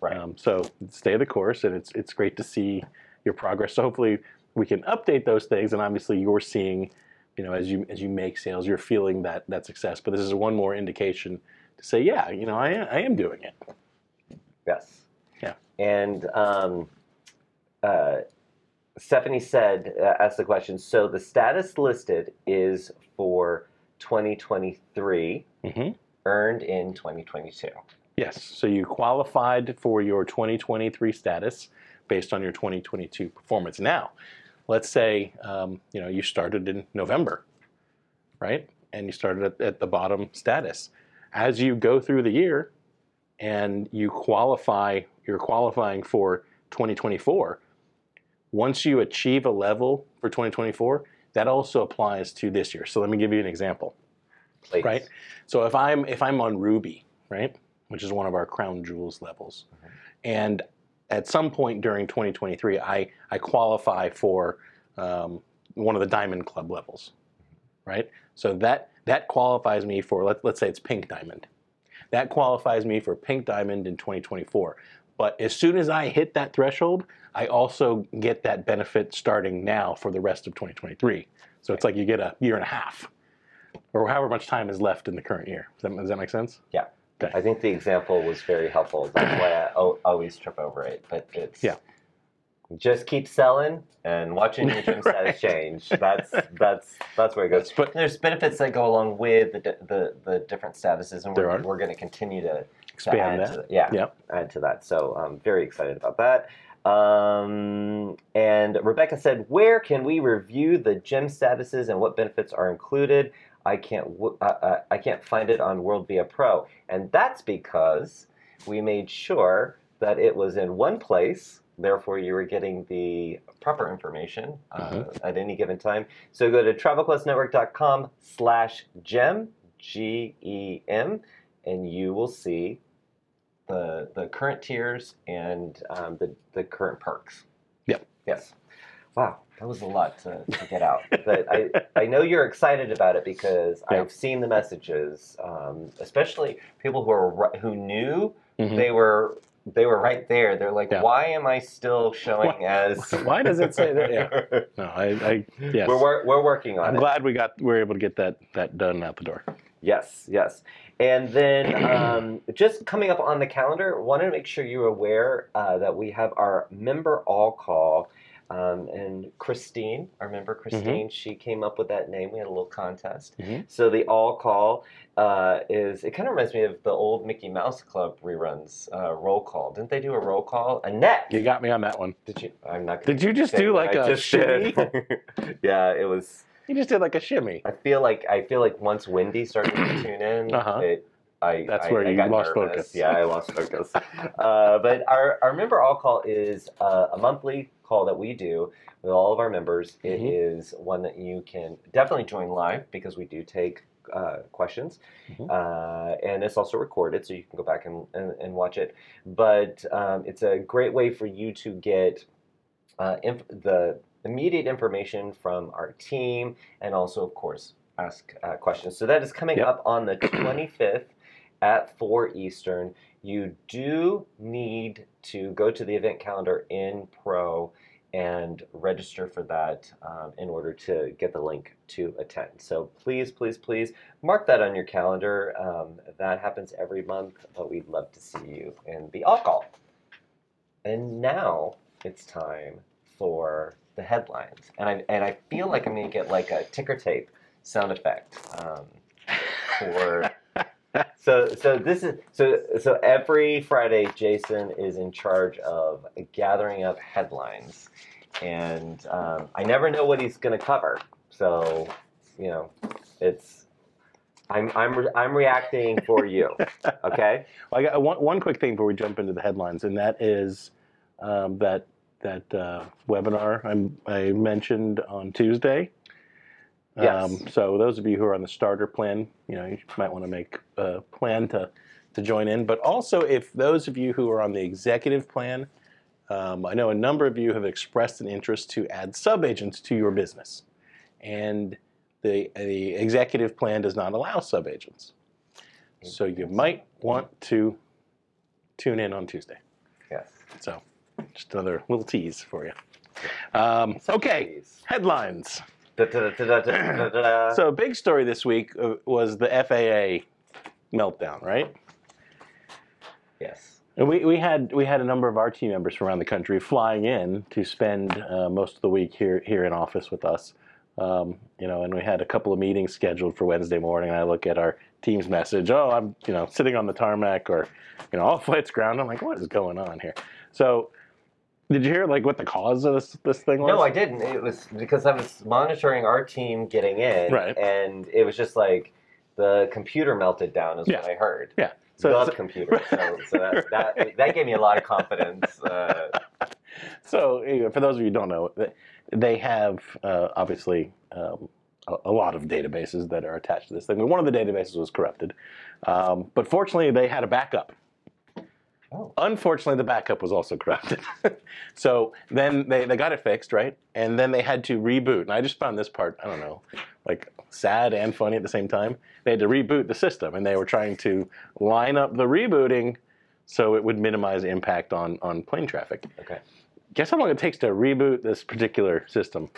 Right. Um, so stay the course, and it's it's great to see your progress. So hopefully we can update those things, and obviously you're seeing, you know, as you as you make sales, you're feeling that that success. But this is one more indication to say, yeah, you know, I am, I am doing it. Yes. Yeah. And um, uh, Stephanie said, uh, asked the question. So the status listed is for 2023, hmm earned in 2022. Yes. So you qualified for your 2023 status based on your 2022 performance. Now, let's say um, you know you started in November, right? And you started at, at the bottom status. As you go through the year, and you qualify, you're qualifying for 2024. Once you achieve a level for 2024, that also applies to this year. So let me give you an example Please. right? So if I'm if I'm on Ruby, right, which is one of our crown jewels levels, Mhm. and at some point during 2023, I I qualify for um, one of the Diamond Club levels, right? So that that qualifies me for let, let's say it's Pink Diamond. That qualifies me for Pink Diamond in 2024. But as soon as I hit that threshold, I also get that benefit starting now for the rest of 2023. So it's like you get a year and a half or however much time is left in the current year. Does that, does that make sense? Yeah. I think the example was very helpful. That's why I o- always trip over it. But it's Yeah. Just keep selling and watching your gem status change. That's that's that's where it goes. But There's benefits that go along with the the, the different statuses, and we're, we're going to continue to expand that. To yeah, Yep. add to that. So I'm very excited about that. Um, and Rebecca said, "Where can we review the gem statuses and what benefits are included?" I can't. w- Uh, uh, I can't find it on World Via Pro, and that's because we made sure that it was in one place. Therefore, you were getting the proper information uh, at any given time. So go to travelquestnetwork.com slash gem, G E M, and you will see the the current tiers and um, the the current perks. Yep. Yes. Wow, that was a lot to, to get out. But I, I know you're excited about it because Yeah. I've seen the messages, um, especially people who are who knew Mhm. they were they were right there. They're like, Yeah. why am I still showing as? Why does it say that? Yeah. No, I, I yes. We're, we're working on it. I'm it. glad we got we were able to get that that done out the door. Yes, yes. And then um, just coming up on the calendar, wanted to make sure you're aware uh, that we have our member all call. Um, and Christine, our member Christine, she came up with that name. We had a little contest. Mhm. So the all call uh, is, it kind of reminds me of the old Mickey Mouse Club reruns, uh, roll call. Didn't they do a roll call? Annette! You got me on that one. Did you? I'm not gonna Did you just do like I a just yeah, it was. You just did like a shimmy. I feel like I feel like once Wendy started to tune in, Uh-huh. it, I That's I- where I you lost nervous. focus. Yeah, I lost focus. uh, but our our member all call is uh, a monthly call that we do with all of our members. It Mhm. is one that you can definitely join live because we do take uh, questions, Mhm. uh, and it's also recorded, so you can go back and, and, and watch it. But um, it's a great way for you to get uh, inf- the immediate information from our team and also, of course, ask uh, questions. So that is coming Yep. up on the 25th at 4 Eastern. You do need to go to the event calendar in Pro and register for that um, in order to get the link to attend. So please, please, please mark that on your calendar. Um, that happens every month, but we'd love to see you in the all call. And now it's time for the headlines, and I and I feel like I'm gonna get like a ticker tape sound effect um, for. So so this is so so every Friday, Jason is in charge of gathering up headlines, and um, I never know what he's gonna cover. So you know, it's. I'm, I'm, re- I'm reacting for you. Okay. Well, I got one, one quick thing before we jump into the headlines, and that is um, that that uh, webinar I'm, I mentioned on Tuesday. Yes. Um, so those of you who are on the starter plan, you know, you might want to make a plan to to join in. But also, if those of you who are on the executive plan, um, I know a number of you have expressed an interest to add subagents to your business, and the the executive plan does not allow subagents. So you might want to tune in on Tuesday. Yes. So just another little tease for you. Um, okay, headlines. So, a big story this week uh, was the FAA meltdown, right? yes. And we, we had we had a number of our team members from around the country flying in to spend uh, most of the week here here in office with us. Um, you know, and we had a couple of meetings scheduled for Wednesday morning. And I look at our team's message. Oh, I'm you know sitting on the tarmac, or you know, all flights ground. I'm like, what is going on here? So, did you hear like what the cause of this this thing was? No, I didn't. It was because I was monitoring our team getting in, Right. and it was just like the computer melted down, is Yeah. what I heard. Yeah. So, the so- computer. So, so that, that that gave me a lot of confidence. Uh, So, for those of you who don't know, they have uh, obviously um, a, a lot of databases that are attached to this thing. One of the databases was corrupted, um, but fortunately, they had a backup. Oh. Unfortunately, the backup was also corrupted. so then they, they got it fixed, right? And then they had to reboot. And I just found this part, I don't know, like sad and funny at the same time. They had to reboot the system, and they were trying to line up the rebooting so it would minimize impact on, on plane traffic. okay. Guess how long it takes to reboot this particular system?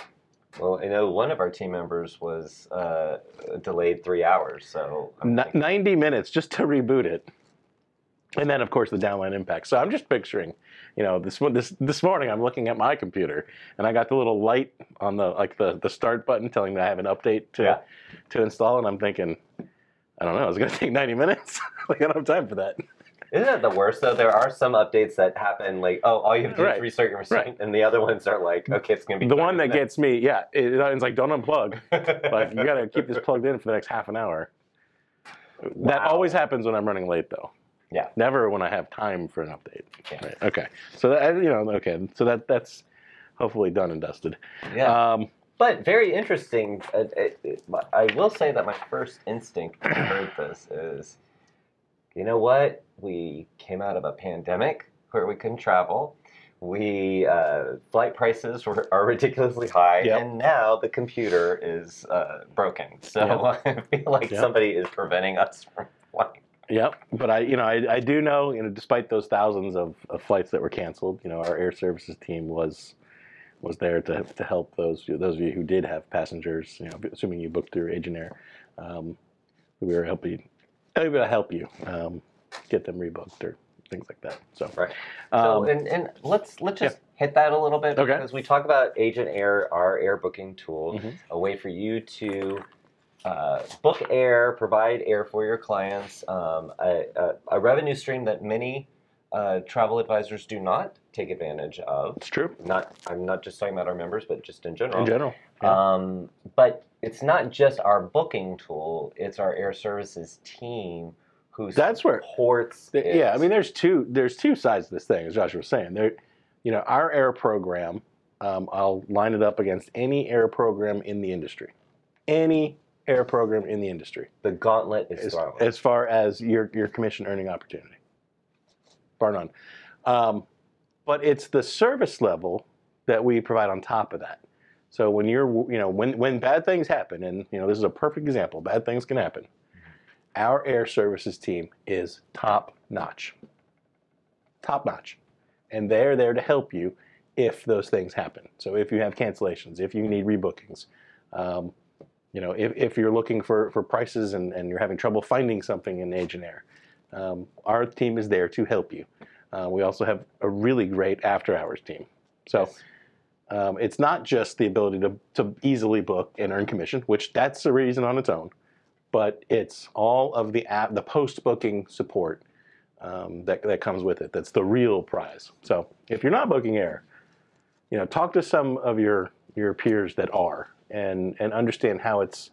Well, I know one of our team members was uh, delayed three hours. So N- 90 minutes just to reboot it. And then, of course, the downline impact. So I'm just picturing, you know, this this this morning I'm looking at my computer and I got the little light on the like the, the start button telling me I have an update to Yeah. to install, and I'm thinking, I don't know, it's going to take 90 minutes. like I don't have time for that. Isn't that the worst though? There are some updates that happen like, oh, all you have to do Right. is restart your machine, Right. and the other ones are like, okay, it's gonna be The one that minutes. gets me, yeah, it, it's like don't unplug. Like you got to keep this plugged in for the next half an hour. That always happens when I'm running late, though. Yeah. Never when I have time for an update. Yeah. Right. Okay. So that you know, okay. So that that's hopefully done and dusted. yeah. Um, But very interesting. Uh, it, it, I will say that my first instinct when I heard this is you know what? We came out of a pandemic where we couldn't travel. We uh, flight prices were, are ridiculously high, Yep. and now the computer is uh, broken. So I feel like Yep. somebody is preventing us from flying. Yep, but I, you know, I, I do know, you know, despite those thousands of, of flights that were canceled, you know, our air services team was was there to, to help those those of you who did have passengers, you know, assuming you booked through Agent Air, um, we were helping able to help you um, get them rebooked or things like that. So, Right. So, um, and, and let's let's just hit that a little bit Okay. because we talk about Agent Air, our air booking tool, Mhm. a way for you to uh, book air, provide air for your clients, um, a, a, a revenue stream that many uh, travel advisors do not take advantage of. it's true Not, I'm not just talking about our members, but just in general. in general. Yeah. Um, but it's not just our booking tool; it's our air services team who That's where- supports. Th- it. Yeah, I mean, there's two there's two sides to this thing, as Joshua was saying. There, you know, our air program. Um, I'll line it up against any air program in the industry, any air program in the industry, the gauntlet is as, thrown. as far as your your commission earning opportunity, bar none. Um, but it's the service level that we provide on top of that. So when you're, you know, when when bad things happen, and you know, this is a perfect example. Bad things can happen. Our air services team is top notch. Top notch, and they're there to help you if those things happen. So if you have cancellations, if you need rebookings, um, you know, if, if you're looking for, for prices and, and you're having trouble finding something in Agent Air, um, our team is there to help you. Uh, we also have a really great after hours team. So um, it's not just the ability to, to easily book and earn commission, which that's a reason on its own, but it's all of the app, the post booking support um, that, that comes with it. That's the real prize. So if you're not booking air, you know, talk to some of your your peers that are and and understand how it's,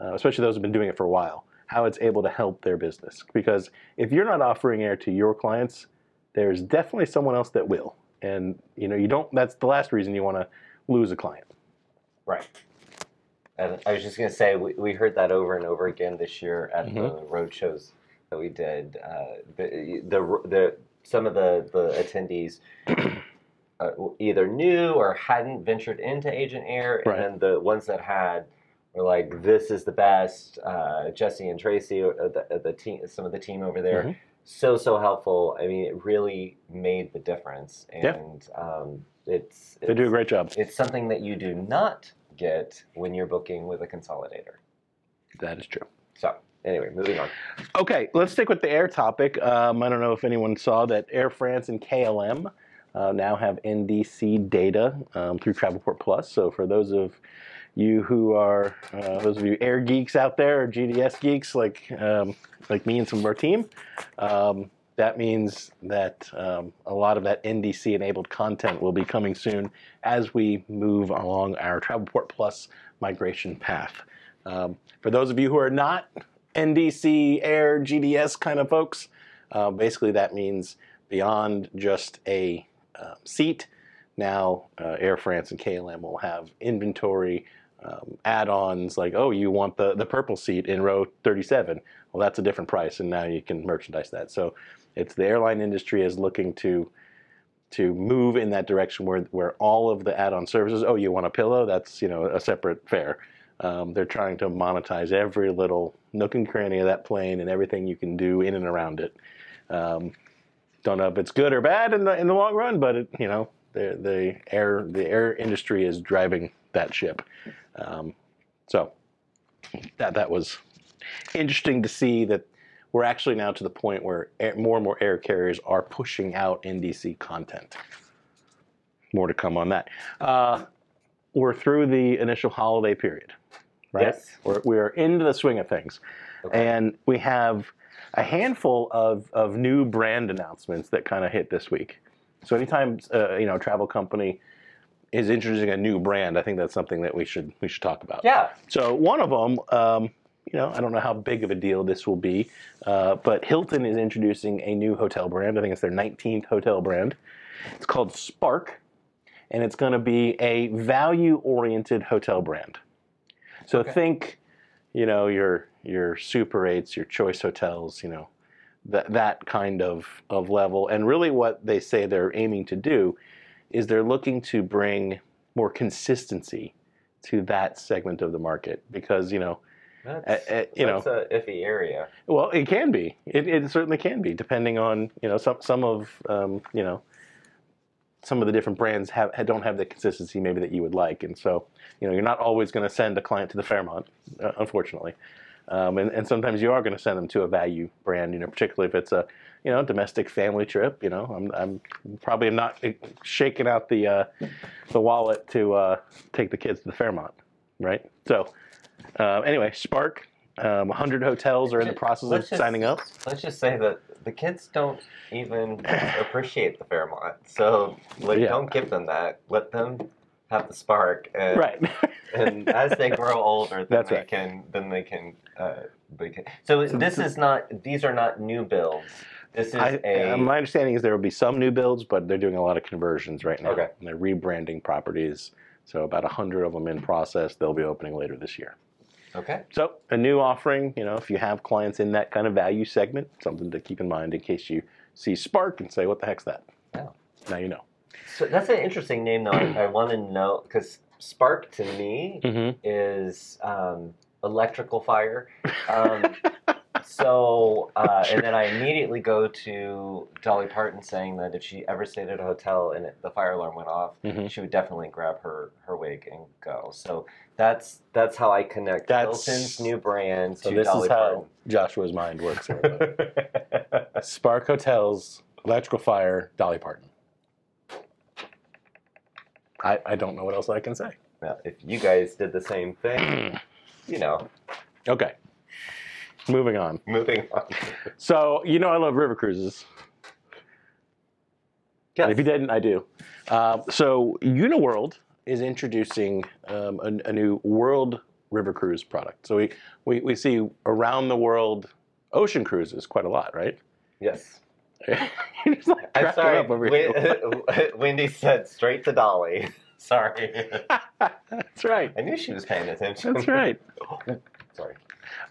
uh, especially those who've been doing it for a while, how it's able to help their business. Because if you're not offering air to your clients, there's definitely someone else that will. And you know, you don't. That's the last reason you want to lose a client. Right. And I was just going to say, we, we heard that over and over again this year at the road shows that we did. Uh, the, the, the, some of the, the attendees uh, either knew or hadn't ventured into Agent Air, Right. and then the ones that had were like, "This is the best." Uh, Jesse and Tracy, uh, the, uh, the team, some of the team over there, Mhm. so so helpful. I mean, it really made the difference, Yeah. and um, it's, They do a great job. it's something that you do not get when you're booking with a consolidator. That is true. So, anyway, moving on. Okay, let's stick with the air topic. Um, I don't know if anyone saw that Air France and KLM uh, now have NDC data um, through Travelport Plus. So for those of you who are uh, those of you air geeks out there or GDS geeks like um, like me and some of our team, um, that means that um, a lot of that NDC enabled content will be coming soon as we move along our Travelport Plus migration path. Um, for those of you who are not NDC Air GDS kind of folks. Uh, basically, that means beyond just a uh, seat, now uh, Air France and KLM will have inventory um, add-ons like, oh, you want the, the purple seat in row 37. Well, that's a different price, and now you can merchandise that. So it's the airline industry is looking to to move in that direction where, where all of the add-on services, oh, you want a pillow? That's you know a separate fare. Um, they're trying to monetize every little nook and cranny of that plane and everything you can do in and around it. Um, don't know if it's good or bad in the in the long run, but it, you know the the air the air industry is driving that ship. Um, so that that was interesting to see that we're actually now to the point where air, more and more air carriers are pushing out NDC content. More to come on that. Uh, we're through the initial holiday period, right? Yes. We're, we're into the swing of things. Okay. And we have a handful of, of new brand announcements that kind of hit this week. So anytime uh, you know a travel company is introducing a new brand, I think that's something that we should we should talk about. Yeah. So one of them, um, you know, I don't know how big of a deal this will be, uh, but Hilton is introducing a new hotel brand. I think it's their 19th hotel brand. It's called Spark, and it's going to be a value-oriented hotel brand. So Okay. think, you know, your your Super Eights, your Choice hotels, you know, that that kind of of level. And really, what they say they're aiming to do is they're looking to bring more consistency to that segment of the market because you know That's, uh, you know that's a iffy area. well, it can be. It, it certainly can be, depending on you know some some of um, you know some of the different brands have don't have the consistency maybe that you would like, and so you know you're not always going to send a client to the Fairmont, uh, unfortunately, um, and and sometimes you are going to send them to a value brand, you know, particularly if it's a you know domestic family trip. You know, I'm I'm probably not shaking out the uh, the wallet to uh, take the kids to the Fairmont, right? So. Uh, anyway, Spark, um, 100 hotels are in the process of Let's just- signing up. Let's just say that the kids don't even appreciate the Fairmont. So, like, Yeah. don't give them that. Let them have the spark. And, Right. and as they grow older, then That's they right. can then they can. Uh, can- so this is not; these are not new builds. This is I, a uh, my understanding is there will be some new builds, but they're doing a lot of conversions right now. Okay. And they're rebranding properties. So about 100 of them in process. They'll be opening later this year. Okay. So a new offering, you know, if you have clients in that kind of value segment, something to keep in mind in case you see Spark and say, what the heck's that? Yeah. Now you know. So that's an interesting name, though. I, I want to know because spark to me Mm-hmm. is um, electrical fire. Um, so, uh, and then I immediately go to Dolly Parton saying that if she ever stayed at a hotel and it, the fire alarm went off, Mhm. she would definitely grab her her wig and go. So that's that's how I connect That's- Hilton's new brand So this Dolly is how Joshua's mind works. Spark Hotels, Electrical Fire, Dolly Parton. I, I don't know what else I can say. now, if you guys did the same thing, you know, Okay. Moving on. moving on. So, you know, I love river cruises. And if you didn't, I do. Uh, so, Uniworld is introducing um, a, a new world river cruise product. So, we, we, we see around the world ocean cruises quite a lot, right? Yes. Like I'm sorry. here. Wendy said straight to Dolly. sorry. That's right. I knew she was paying attention. That's right. Sorry.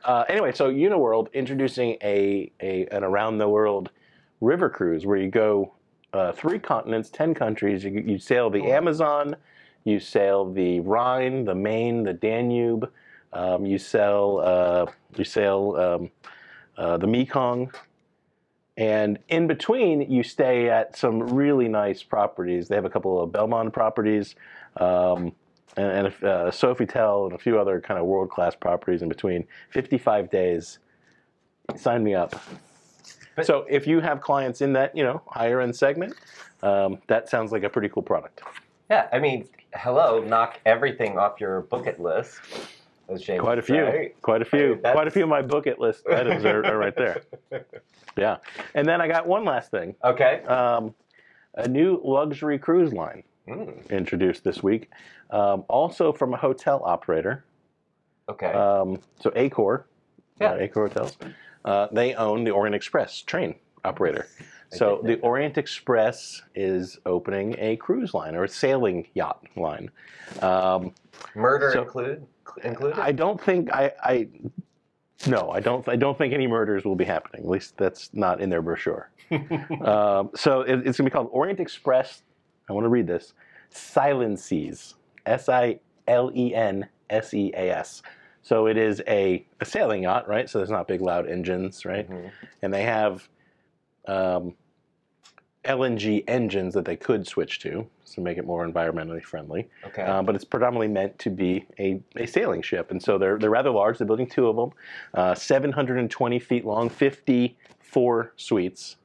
Uh, anyway, so Uniworld introducing a, a an around the world river cruise where you go uh, three continents, ten countries. You, you sail the Amazon, you sail the Rhine, the Main, the Danube. Um, you sail uh, you sail um, uh, the Mekong, and in between you stay at some really nice properties. They have a couple of Belmond properties. Um, and, and a uh, Sofitel and a few other kind of world class properties in between. 55 days. Sign me up. But- so if you have clients in that you know higher end segment, um, that sounds like a pretty cool product. Yeah, I mean, hello, knock everything off your bucket list. James Quite a few, say. quite a few, that's- quite a few of my bucket list items are, are right there. Yeah, and then I got one last thing. Okay. Um, a new luxury cruise line Mm, introduced this week, um, also from a hotel operator. okay. Um, so Accor, Yeah. uh, Accor Hotels, uh, they own the Orient Express train operator. So the. Orient Express is opening a cruise line or a sailing yacht line. Um, Murder so- include included. I don't think I, I no, I don't. I don't think any murders will be happening. At least that's not in their brochure. um, so it, it's going to be called Orient Express. I want to read this. Silenseas. S I L E N S E A S. So it is a, a sailing yacht, right? So there's not big loud engines, right? Mhm. And they have um, LNG engines that they could switch to to make it more environmentally friendly. Okay. Uh, but it's predominantly meant to be a, a sailing ship. And so they're, they're rather large. They're building two of them, uh, 720 feet long, 54 suites.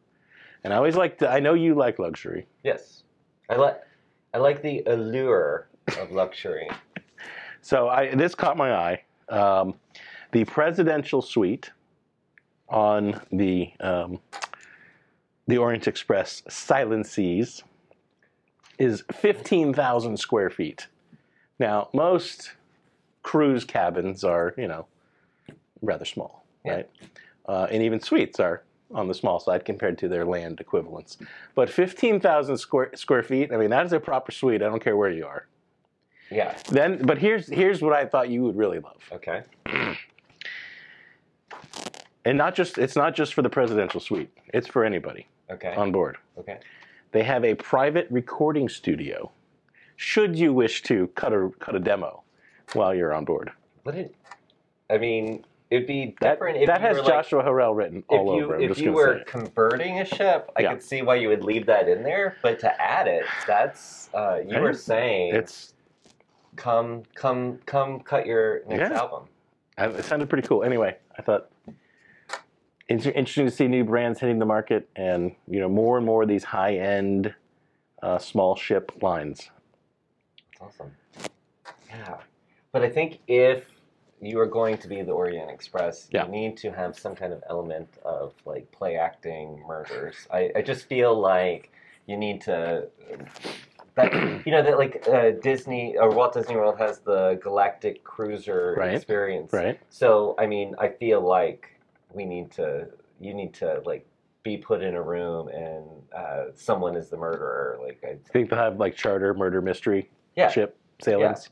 And I always like to, I know you like luxury. yes. I like I like the allure of luxury. So I, this caught my eye. Um, the presidential suite on the, um, the Orient Express Silenseas is 15,000 square feet. Now, most cruise cabins are, you know, rather small, Yeah. right? Uh, and even suites are on the small side compared to their land equivalents. But 15,000 square square feet, I mean, that is a proper suite. I don't care where you are. Yeah. Then, but here's here's what I thought you would really love. Okay. and not just it's not just for the presidential suite. It's for anybody Okay. on board. okay. They have a private recording studio. Should you wish to cut a cut a demo while you're on board, Would it? I mean, it'd be that, different if that you has were, like, Joshua Harrell written all you over. I'm if you were converting a ship, I Yeah. could see why you would leave that in there. But to add it, that's uh, you were saying It's come come come cut your next Yeah. album. It sounded pretty cool. Anyway, I thought it's interesting to see new brands hitting the market, and you know more and more of these high end uh, small ship lines. That's awesome. Yeah, but I think if you are going to be the Orient Express, Yeah. you need to have some kind of element of like play acting murders. I, I just feel like you need to. That you know that like uh, Disney or Walt Disney World has the Galactic Cruiser Right. experience, Right? So I mean, I feel like we need to. You need to like be put in a room and uh, someone is the murderer. Like I, think they'll have like charter murder mystery yeah, ship sailings.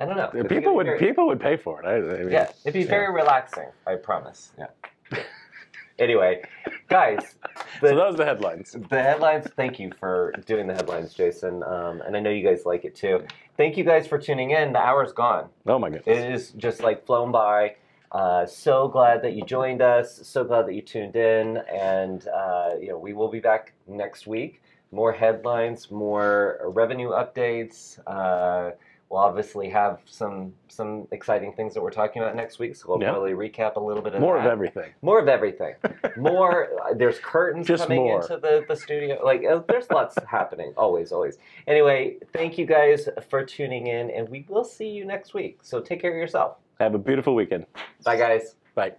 I don't know. People would very- people would pay for it. I, I mean, Yeah, it'd be yeah. very relaxing. I promise. Yeah. anyway, guys, the, So those are the headlines. the headlines. Thank you for doing the headlines, Jason. Um, and I know you guys like it too. Thank you guys for tuning in. The hour's gone. Oh my goodness. It is just like flown by. Uh, so glad that you joined us. So glad that you tuned in. And uh, you know, we will be back next week. More headlines, more revenue updates. Uh, we'll obviously have some some exciting things that we're talking about next week. So we'll probably recap a little bit of More that. of everything. More of everything. More. there's curtains Just coming more. into the, the studio. Like uh, there's lots happening. Always, always. Anyway, thank you guys for tuning in, and we will see you next week. So take care of yourself. Have a beautiful weekend. Bye, guys. Bye.